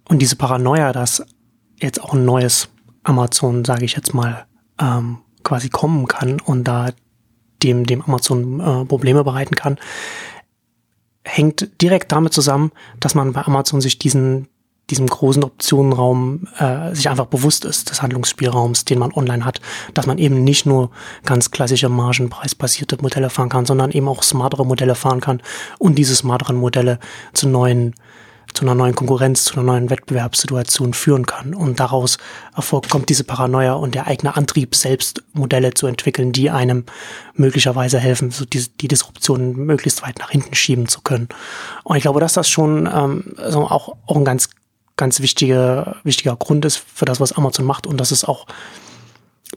Und diese Paranoia, dass jetzt auch ein neues Amazon, sage ich jetzt mal, ähm, quasi kommen kann und da dem, dem Amazon äh, Probleme bereiten kann, hängt direkt damit zusammen, dass man bei Amazon sich diesen, diesem großen Optionenraum äh, sich einfach bewusst ist des Handlungsspielraums, den man online hat, dass man eben nicht nur ganz klassische margenpreisbasierte Modelle fahren kann, sondern eben auch smartere Modelle fahren kann und diese smarteren Modelle zu neuen zu einer neuen Konkurrenz, zu einer neuen Wettbewerbssituation führen kann. Und daraus erfolgt, kommt diese Paranoia und der eigene Antrieb, selbst Modelle zu entwickeln, die einem möglicherweise helfen, so die, die Disruption möglichst weit nach hinten schieben zu können. Und ich glaube, dass das schon ähm, also auch, auch ein ganz ganz wichtiger, wichtiger Grund ist für das, was Amazon macht und das ist auch,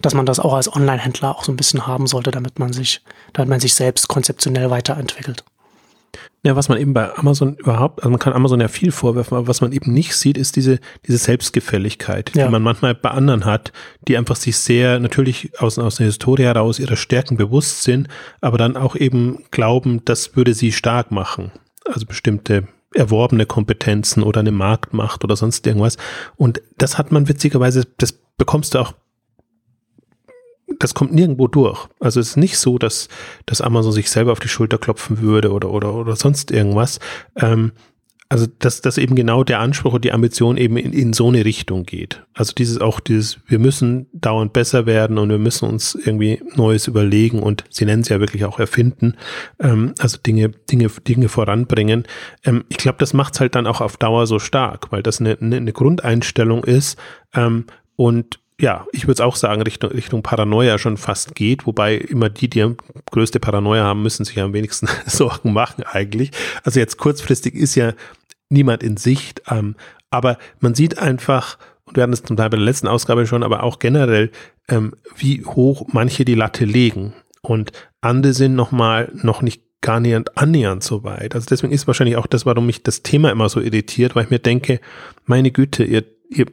dass man das auch als Online-Händler auch so ein bisschen haben sollte, damit man sich, damit man sich selbst konzeptionell weiterentwickelt. Ja, was man eben bei Amazon überhaupt, also man kann Amazon ja viel vorwerfen, aber was man eben nicht sieht, ist diese, diese Selbstgefälligkeit, ja. die man manchmal bei anderen hat, die einfach sich sehr natürlich aus, aus der Historie heraus ihrer Stärken bewusst sind, aber dann auch eben glauben, das würde sie stark machen. Also bestimmte erworbene Kompetenzen oder eine Marktmacht oder sonst irgendwas. Und das hat man witzigerweise, das bekommst du auch das kommt nirgendwo durch. Also es ist nicht so, dass, dass Amazon sich selber auf die Schulter klopfen würde oder, oder, oder sonst irgendwas. Ähm, also dass, dass eben genau der Anspruch und die Ambition eben in, in so eine Richtung geht. Also dieses auch dieses, wir müssen dauernd besser werden und wir müssen uns irgendwie Neues überlegen und sie nennen es ja wirklich auch erfinden, ähm, also Dinge, Dinge, Dinge voranbringen. Ähm, ich glaube, das macht es halt dann auch auf Dauer so stark, weil das eine, eine, eine Grundeinstellung ist ähm, und ja, ich würde es auch sagen, Richtung, Richtung Paranoia schon fast geht, wobei immer die, die größte Paranoia haben, müssen sich am wenigsten Sorgen machen eigentlich. Also jetzt kurzfristig ist ja niemand in Sicht, ähm, aber man sieht einfach, und wir hatten es zum Teil bei der letzten Ausgabe schon, aber auch generell, ähm, wie hoch manche die Latte legen. Und andere sind nochmal noch nicht gar nicht annähernd so weit. Also deswegen ist wahrscheinlich auch das, warum mich das Thema immer so irritiert, weil ich mir denke, meine Güte, ihr, ihr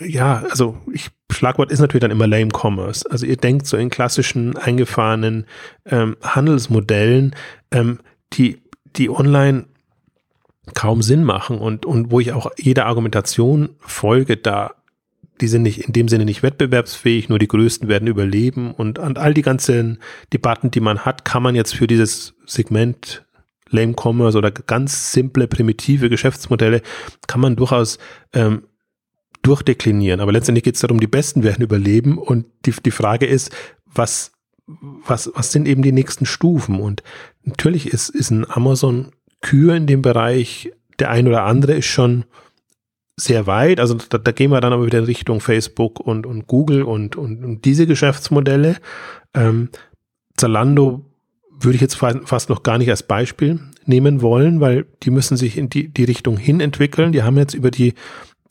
ja, also ich, Schlagwort ist natürlich dann immer Lame Commerce. Also ihr denkt so in klassischen eingefahrenen ähm, Handelsmodellen, ähm, die, die online kaum Sinn machen und, und wo ich auch jeder Argumentation folge, da die sind nicht in dem Sinne nicht wettbewerbsfähig, nur die Größten werden überleben und, und all die ganzen Debatten, die man hat, kann man jetzt für dieses Segment Lame Commerce oder ganz simple, primitive Geschäftsmodelle, kann man durchaus ähm, durchdeklinieren. Aber letztendlich geht es darum, die Besten werden überleben und die, die Frage ist, was, was, was sind eben die nächsten Stufen? Und natürlich ist, ist ein Amazon Kür in dem Bereich, der ein oder andere ist schon sehr weit. Also da, da gehen wir dann aber wieder in Richtung Facebook und, und Google und, und, und diese Geschäftsmodelle. Ähm, Zalando würde ich jetzt fast noch gar nicht als Beispiel nehmen wollen, weil die müssen sich in die, die Richtung hin entwickeln. Die haben jetzt über die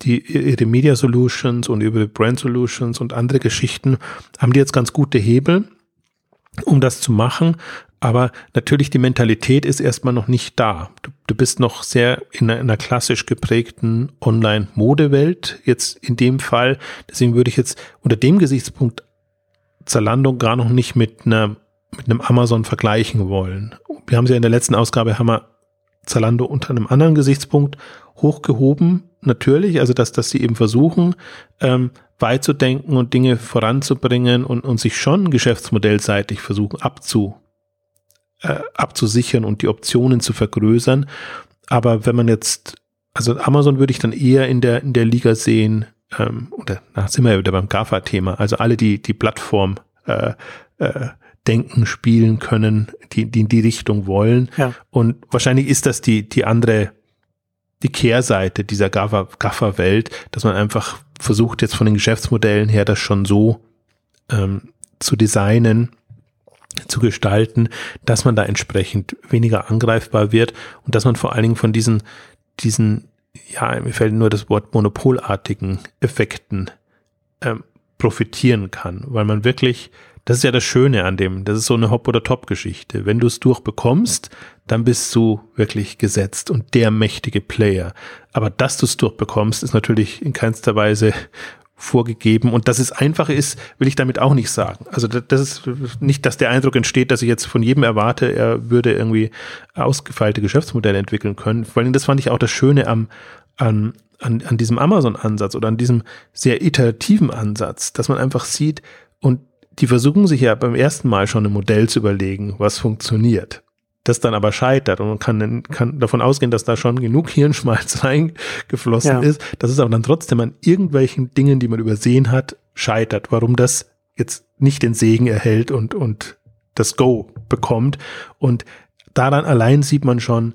die ihre Media Solutions und über Brand Solutions und andere Geschichten haben die jetzt ganz gute Hebel, um das zu machen. Aber natürlich die Mentalität ist erstmal noch nicht da. Du, du bist noch sehr in einer, in einer klassisch geprägten Online-Modewelt jetzt in dem Fall. Deswegen würde ich jetzt unter dem Gesichtspunkt Zalando gar noch nicht mit einer mit einem Amazon vergleichen wollen. Wir haben sie ja in der letzten Ausgabe haben wir Zalando unter einem anderen Gesichtspunkt hochgehoben, natürlich, also dass, dass sie eben versuchen, ähm, weit zu denken und Dinge voranzubringen und, und sich schon geschäftsmodellseitig versuchen abzu, äh, abzusichern und die Optionen zu vergrößern. Aber wenn man jetzt, also Amazon würde ich dann eher in der, in der Liga sehen, ähm, oder da sind wir ja wieder beim GAFA-Thema, also alle, die die Plattform äh, äh, denken, spielen können, die, die in die Richtung wollen. Ja. Und wahrscheinlich ist das die, die andere die Kehrseite dieser Gaffer-Welt, dass man einfach versucht, jetzt von den Geschäftsmodellen her das schon so ähm, zu designen, zu gestalten, dass man da entsprechend weniger angreifbar wird und dass man vor allen Dingen von diesen, diesen, ja, mir fällt nur das Wort monopolartigen Effekten ähm, profitieren kann, weil man wirklich das ist ja das Schöne an dem. Das ist so eine Hop- oder Top-Geschichte. Wenn du es durchbekommst, dann bist du wirklich gesetzt und der mächtige Player. Aber dass du es durchbekommst, ist natürlich in keinster Weise vorgegeben. Und dass es einfach ist, will ich damit auch nicht sagen. Also das ist nicht, dass der Eindruck entsteht, dass ich jetzt von jedem erwarte, er würde irgendwie ausgefeilte Geschäftsmodelle entwickeln können. Vor allem, das fand ich auch das Schöne am, an, an, an diesem Amazon-Ansatz oder an diesem sehr iterativen Ansatz, dass man einfach sieht, und die versuchen sich ja beim ersten Mal schon ein Modell zu überlegen, was funktioniert. Das dann aber scheitert und man kann, kann davon ausgehen, dass da schon genug Hirnschmalz reingeflossen ja. ist, dass es aber dann trotzdem an irgendwelchen Dingen, die man übersehen hat, scheitert. Warum das jetzt nicht den Segen erhält und, und das Go bekommt. Und daran allein sieht man schon,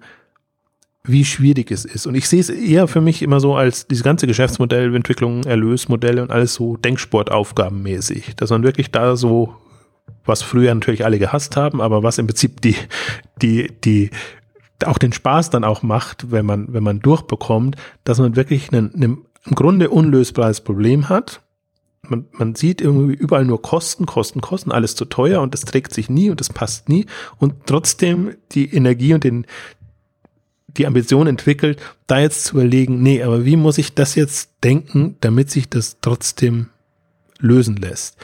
wie schwierig es ist. Und ich sehe es eher für mich immer so als diese ganze Geschäftsmodellentwicklung, Erlösmodelle und alles so Denksportaufgabenmäßig, dass man wirklich da so, was früher natürlich alle gehasst haben, aber was im Prinzip die, die, die, auch den Spaß dann auch macht, wenn man, wenn man durchbekommt, dass man wirklich einen, einen im Grunde unlösbares Problem hat. Man, man sieht irgendwie überall nur Kosten, Kosten, Kosten, alles zu teuer und das trägt sich nie und das passt nie und trotzdem die Energie und den, die Ambition entwickelt, da jetzt zu überlegen, nee, aber wie muss ich das jetzt denken, damit sich das trotzdem lösen lässt?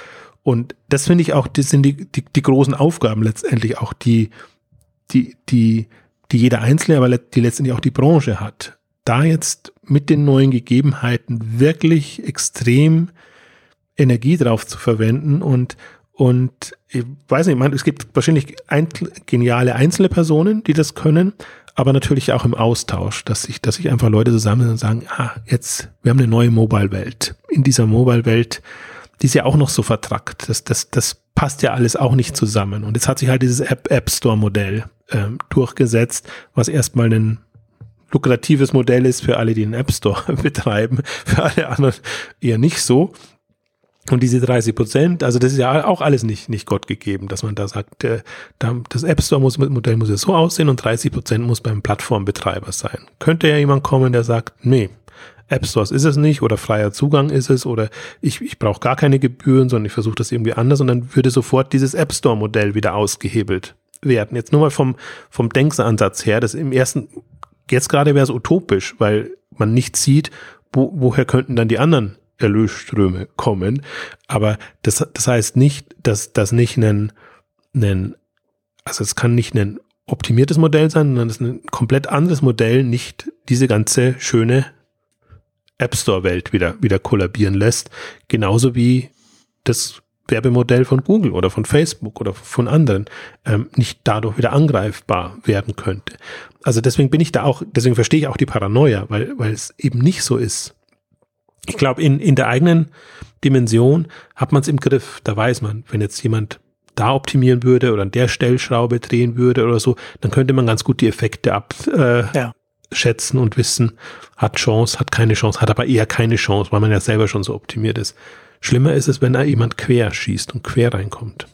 Und das finde ich auch, das sind die, die, die großen Aufgaben letztendlich auch, die, die, die, die jeder Einzelne, aber die letztendlich auch die Branche hat. Da jetzt mit den neuen Gegebenheiten wirklich extrem Energie drauf zu verwenden und, Und ich weiß nicht, es gibt wahrscheinlich ein, geniale einzelne Personen, die das können, aber natürlich auch im Austausch, dass sich, dass sich einfach Leute zusammen und sagen, ah, jetzt, wir haben eine neue Mobile-Welt. In dieser Mobile-Welt, die ist ja auch noch so vertrackt. Das, das, das passt ja alles auch nicht zusammen. Und jetzt hat sich halt dieses App, App Store Modell ähm, durchgesetzt, was erstmal ein lukratives Modell ist für alle, die einen App Store betreiben, für alle anderen eher nicht so. Und diese 30 Prozent, also das ist ja auch alles nicht, nicht Gott gegeben, dass man da sagt, äh, das App Store muss, Modell muss ja so aussehen und 30 Prozent muss beim Plattformbetreiber sein. Könnte ja jemand kommen, der sagt, nee, App Stores ist es nicht oder freier Zugang ist es oder ich, ich brauche gar keine Gebühren, sondern ich versuche das irgendwie anders und dann würde sofort dieses App Store Modell wieder ausgehebelt werden. Jetzt nur mal vom, vom Denksansatz her, das im ersten, jetzt gerade wäre es utopisch, weil man nicht sieht, wo, woher könnten dann die anderen Erlösströme kommen. Aber das, das heißt nicht, dass das nicht ein, ein, also es kann nicht ein optimiertes Modell sein, sondern es ist ein komplett anderes Modell, nicht diese ganze schöne App Store Welt wieder, wieder kollabieren lässt. Genauso wie das Werbemodell von Google oder von Facebook oder von anderen ähm, nicht dadurch wieder angreifbar werden könnte. Also deswegen bin ich da auch, deswegen verstehe ich auch die Paranoia, weil, weil es eben nicht so ist, ich glaube, in, in der eigenen Dimension hat man es im Griff. Da weiß man, wenn jetzt jemand da optimieren würde oder an der Stellschraube drehen würde oder so, dann könnte man ganz gut die Effekte abschätzen äh, ja. Und wissen, hat Chance, hat keine Chance, hat aber eher keine Chance, weil man ja selber schon so optimiert ist. Schlimmer ist es, wenn da jemand quer schießt und quer reinkommt.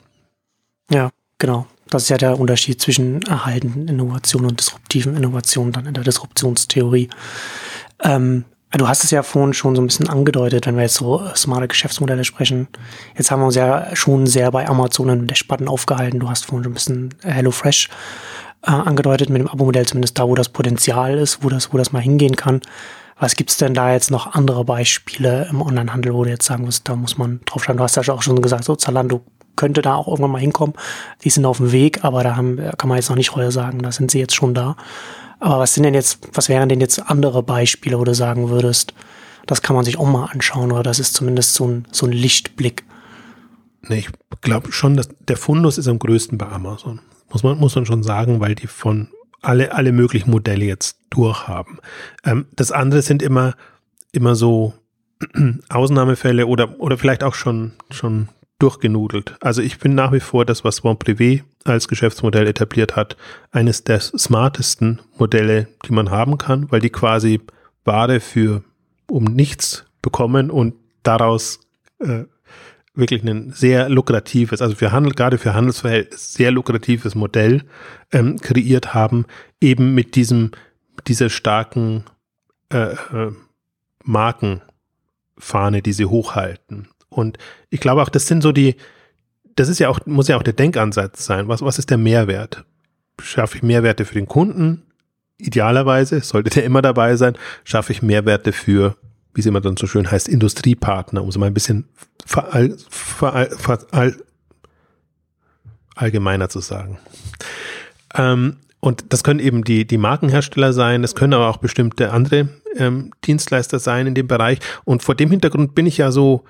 Ja, genau. Das ist ja der Unterschied zwischen erhaltenden Innovationen und disruptiven Innovationen dann in der Disruptionstheorie. Ähm, Du hast es ja vorhin schon so ein bisschen angedeutet, wenn wir jetzt so smarte Geschäftsmodelle sprechen. Jetzt haben wir uns ja schon sehr bei Amazon und der Spatten aufgehalten. Du hast vorhin schon ein bisschen HelloFresh äh, angedeutet mit dem Abo-Modell, zumindest da, wo das Potenzial ist, wo das, wo das mal hingehen kann. Was gibt's denn da jetzt noch andere Beispiele im Onlinehandel, wo du jetzt sagen musst, da muss man drauf schauen? Du hast ja auch schon gesagt, so Zalando könnte da auch irgendwann mal hinkommen. Die sind auf dem Weg, aber da haben, kann man jetzt noch nicht heute sagen, da sind sie jetzt schon da. Aber was sind denn jetzt, was wären denn jetzt andere Beispiele, wo du sagen würdest, das kann man sich auch mal anschauen oder das ist zumindest so ein, so ein Lichtblick? Nee, ich glaube schon, dass der Fundus ist am größten bei Amazon. Muss man, muss man schon sagen, weil die von alle, alle möglichen Modelle jetzt durchhaben. Ähm, das andere sind immer, immer so Ausnahmefälle oder, oder vielleicht auch schon, schon durchgenudelt. Also ich bin nach wie vor das, was Bon Privé als Geschäftsmodell etabliert hat, eines der smartesten Modelle, die man haben kann, weil die quasi Ware für um nichts bekommen und daraus äh, wirklich ein sehr lukratives, also für Handel, gerade für Handelsverhältnisse sehr lukratives Modell ähm, kreiert haben, eben mit diesem, dieser starken äh, äh, Markenfahne, die sie hochhalten. Und ich glaube auch, das sind so die, das ist ja auch, muss ja auch der Denkansatz sein. Was, was ist der Mehrwert? Schaffe ich Mehrwerte für den Kunden? Idealerweise, sollte der immer dabei sein, schaffe ich Mehrwerte für, wie es immer dann so schön heißt, Industriepartner, um es mal ein bisschen verall, verall, verall, allgemeiner zu sagen. Ähm, und das können eben die, die Markenhersteller sein, es können aber auch bestimmte andere ähm, Dienstleister sein in dem Bereich. Und vor dem Hintergrund bin ich ja so,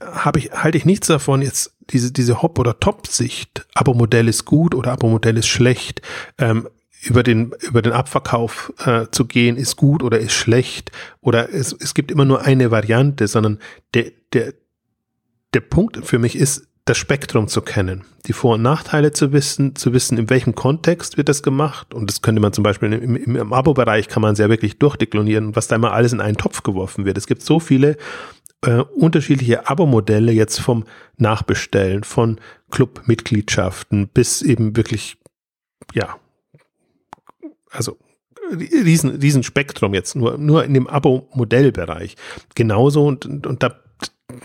habe ich, halte ich nichts davon, jetzt diese, diese Hop- oder Top-Sicht, Abo-Modell ist gut oder Abo-Modell ist schlecht, ähm, über den, über den Abverkauf äh, zu gehen, ist gut oder ist schlecht, oder es, es gibt immer nur eine Variante, sondern der, der, der Punkt für mich ist, das Spektrum zu kennen, die Vor- und Nachteile zu wissen, zu wissen, in welchem Kontext wird das gemacht. Und das könnte man zum Beispiel im, im, im Abo-Bereich kann man sehr wirklich durchdeklonieren, was da immer alles in einen Topf geworfen wird. Es gibt so viele äh, unterschiedliche Abo-Modelle jetzt vom Nachbestellen, von Club-Mitgliedschaften bis eben wirklich, ja, also riesen, riesen Spektrum jetzt, nur, nur in dem Abo-Modellbereich. Genauso und, und, und da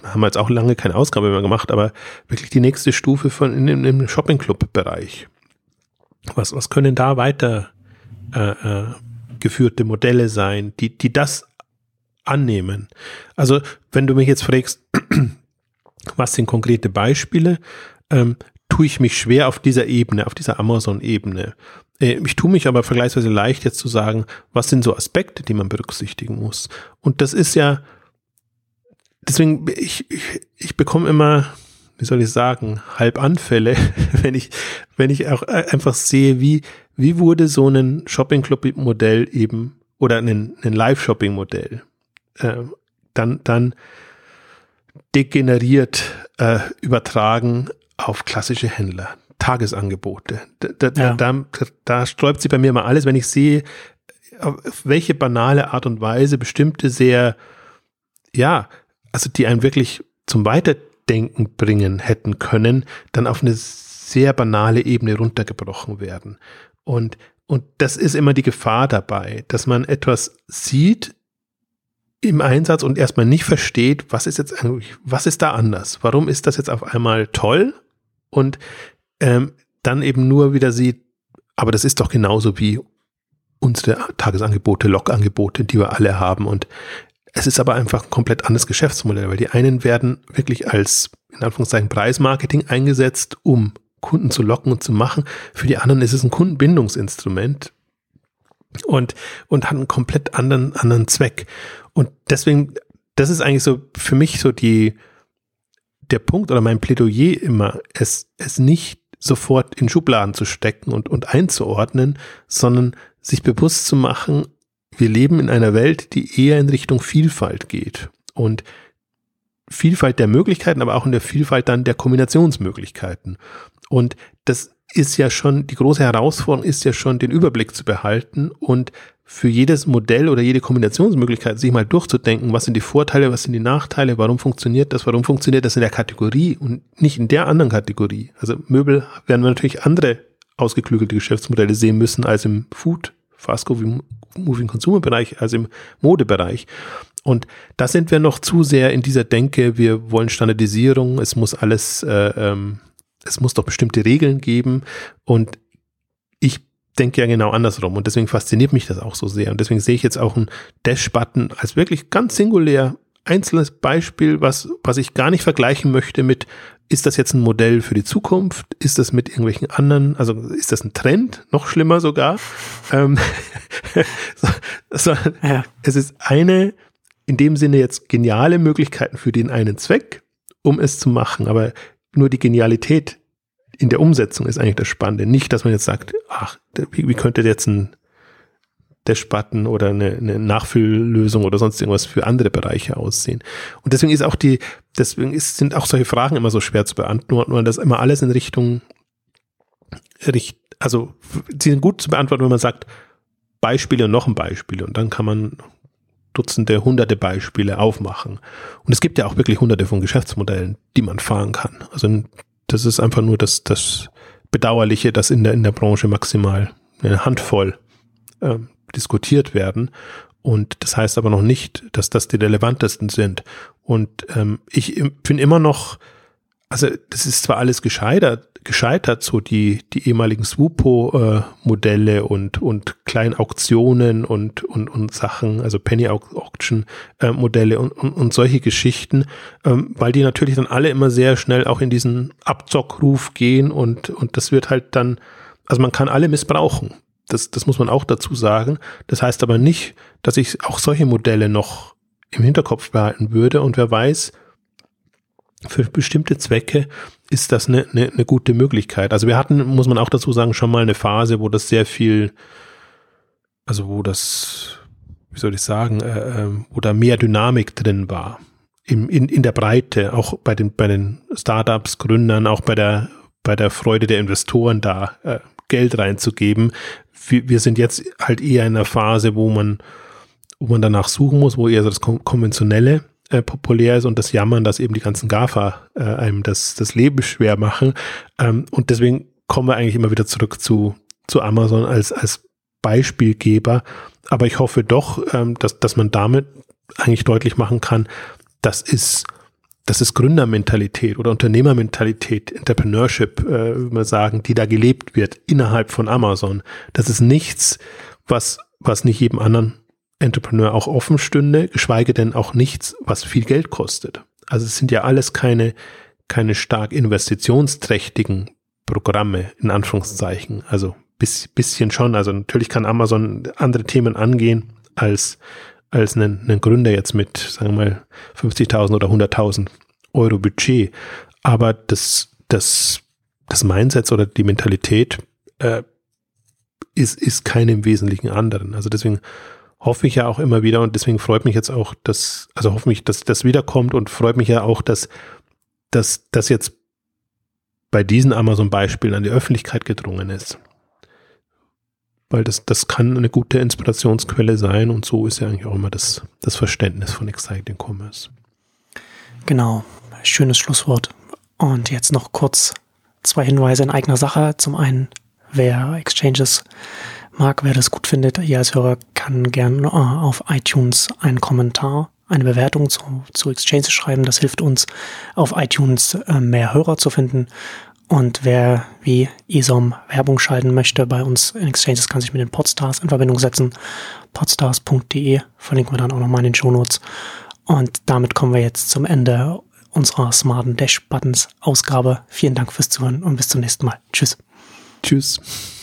haben wir jetzt auch lange keine Ausgabe mehr gemacht, aber wirklich die nächste Stufe von in, in, im Shopping-Club-Bereich. Was, was können da weiter äh, äh, geführte Modelle sein, die, die das annehmen. Also wenn du mich jetzt fragst, was sind konkrete Beispiele, ähm, tue ich mich schwer auf dieser Ebene, auf dieser Amazon-Ebene. Äh, ich tue mich aber vergleichsweise leicht jetzt zu sagen, was sind so Aspekte, die man berücksichtigen muss. Und das ist ja, deswegen, ich, ich, ich bekomme immer, wie soll ich sagen, Halbanfälle, wenn ich, wenn ich auch einfach sehe, wie, wie wurde so ein Shopping Club Modell eben oder ein, ein Live-Shopping-Modell äh, dann, dann degeneriert äh, übertragen auf klassische Händler, Tagesangebote. Da, da, ja. da, da sträubt sich bei mir mal alles, wenn ich sehe, auf welche banale Art und Weise bestimmte sehr, ja, also die einen wirklich zum Weiterdenken bringen hätten können, dann auf eine sehr banale Ebene runtergebrochen werden. Und, und das ist immer die Gefahr dabei, dass man etwas sieht im Einsatz und erstmal nicht versteht, was ist jetzt eigentlich, was ist da anders? Warum ist das jetzt auf einmal toll? Und ähm, dann eben nur wieder sieht, aber das ist doch genauso wie unsere Tagesangebote, Logangebote, die wir alle haben. Und es ist aber einfach ein komplett anderes Geschäftsmodell, weil die einen werden wirklich als, in Anführungszeichen, Preismarketing eingesetzt, um Kunden zu locken und zu machen. Für die anderen ist es ein Kundenbindungsinstrument und, und hat einen komplett anderen, anderen Zweck. Und deswegen, das ist eigentlich so für mich so die, der Punkt oder mein Plädoyer immer, es, es nicht sofort in Schubladen zu stecken und, und einzuordnen, sondern sich bewusst zu machen, wir leben in einer Welt, die eher in Richtung Vielfalt geht. Und Vielfalt der Möglichkeiten, aber auch in der Vielfalt dann der Kombinationsmöglichkeiten. Und das ist ja schon, die große Herausforderung ist ja schon, den Überblick zu behalten und für jedes Modell oder jede Kombinationsmöglichkeit sich mal durchzudenken, was sind die Vorteile, was sind die Nachteile, warum funktioniert das, warum funktioniert das in der Kategorie und nicht in der anderen Kategorie. Also Möbel werden wir natürlich andere ausgeklügelte Geschäftsmodelle sehen müssen als im Food, Fast Moving Consumer Bereich, als im Modebereich. Und da sind wir noch zu sehr in dieser Denke, wir wollen Standardisierung, es muss alles, äh, ähm, es muss doch bestimmte Regeln geben und ich denke ja genau andersrum und deswegen fasziniert mich das auch so sehr und deswegen sehe ich jetzt auch einen Dash-Button als wirklich ganz singulär einzelnes Beispiel, was, was ich gar nicht vergleichen möchte mit, ist das jetzt ein Modell für die Zukunft? Ist das mit irgendwelchen anderen, also ist das ein Trend? Noch schlimmer sogar. Ähm, so, so, ja. Es ist eine, in dem Sinne jetzt geniale Möglichkeiten für den einen Zweck, um es zu machen, aber nur die Genialität in der Umsetzung ist eigentlich das Spannende. Nicht, dass man jetzt sagt, ach, wie, wie könnte jetzt ein Dash-Button oder eine, eine Nachfülllösung oder sonst irgendwas für andere Bereiche aussehen. Und deswegen ist auch die, deswegen ist, sind auch solche Fragen immer so schwer zu beantworten, weil das immer alles in Richtung, richt, also sie sind gut zu beantworten, wenn man sagt, Beispiele und noch ein Beispiel und dann kann man Dutzende, hunderte Beispiele aufmachen. Und es gibt ja auch wirklich hunderte von Geschäftsmodellen, die man fahren kann. Also das ist einfach nur das, das Bedauerliche, dass in der, in der Branche maximal eine Handvoll äh, diskutiert werden. Und das heißt aber noch nicht, dass das die relevantesten sind. Und ähm, ich finde immer noch, also das ist zwar alles gescheitert, gescheitert, so die, die ehemaligen Swoopo-Modelle äh, und, und kleinen Auktionen und, und, und Sachen, also Penny Auction-Modelle äh, und, und, und solche Geschichten, ähm, weil die natürlich dann alle immer sehr schnell auch in diesen Abzockruf gehen und, und das wird halt dann, also man kann alle missbrauchen. Das, das muss man auch dazu sagen. Das heißt aber nicht, dass ich auch solche Modelle noch im Hinterkopf behalten würde und wer weiß, für bestimmte Zwecke ist das eine, eine, eine gute Möglichkeit. Also wir hatten, muss man auch dazu sagen, schon mal eine Phase, wo das sehr viel, also wo das, wie soll ich sagen, äh, ähm, wo da mehr Dynamik drin war. In, in, in der Breite, auch bei den, bei den Startups, Gründern, auch bei der, bei der Freude der Investoren da äh, Geld reinzugeben. Wir, wir sind jetzt halt eher in einer Phase, wo man, wo man danach suchen muss, wo eher so das Konventionelle äh, populär ist und das Jammern, dass eben die ganzen GAFA äh, einem das, das Leben schwer machen. Ähm, und deswegen kommen wir eigentlich immer wieder zurück zu, zu Amazon als, als Beispielgeber. Aber ich hoffe doch, ähm, dass, dass man damit eigentlich deutlich machen kann, das ist, das ist Gründermentalität oder Unternehmermentalität, Entrepreneurship, äh, würde man sagen, die da gelebt wird innerhalb von Amazon. Das ist nichts, was, was nicht jedem anderen Entrepreneur auch offen stünde, geschweige denn auch nichts, was viel Geld kostet. Also es sind ja alles keine, keine stark investitionsträchtigen Programme, in Anführungszeichen. Also bis, bisschen schon. Also natürlich kann Amazon andere Themen angehen als, als einen, einen Gründer jetzt mit, sagen wir mal, 50.000 oder 100.000 Euro Budget. Aber das, das, das Mindset oder die Mentalität äh, ist, ist keine im Wesentlichen anderen. Also deswegen hoffe ich ja auch immer wieder und deswegen freut mich jetzt auch, dass, also hoffe mich, dass das wiederkommt und freut mich ja auch, dass, dass das jetzt bei diesen Amazon-Beispielen an die Öffentlichkeit gedrungen ist. Weil das, das kann eine gute Inspirationsquelle sein und so ist ja eigentlich auch immer das, das Verständnis von Exciting Commerce. Genau, schönes Schlusswort. Und jetzt noch kurz zwei Hinweise in eigener Sache. Zum einen, wer Exchanges mag, wer das gut findet, ihr als Hörer kann gern äh, auf iTunes einen Kommentar, eine Bewertung zu, zu Exchanges schreiben. Das hilft uns, auf iTunes äh, mehr Hörer zu finden. Und wer wie ESOM Werbung schalten möchte bei uns in Exchanges, kann sich mit den Podstars in Verbindung setzen. podstars.de verlinken wir dann auch nochmal in den Shownotes. Und damit kommen wir jetzt zum Ende unserer smarten Dash Buttons Ausgabe. Vielen Dank fürs Zuhören und bis zum nächsten Mal. Tschüss. Tschüss.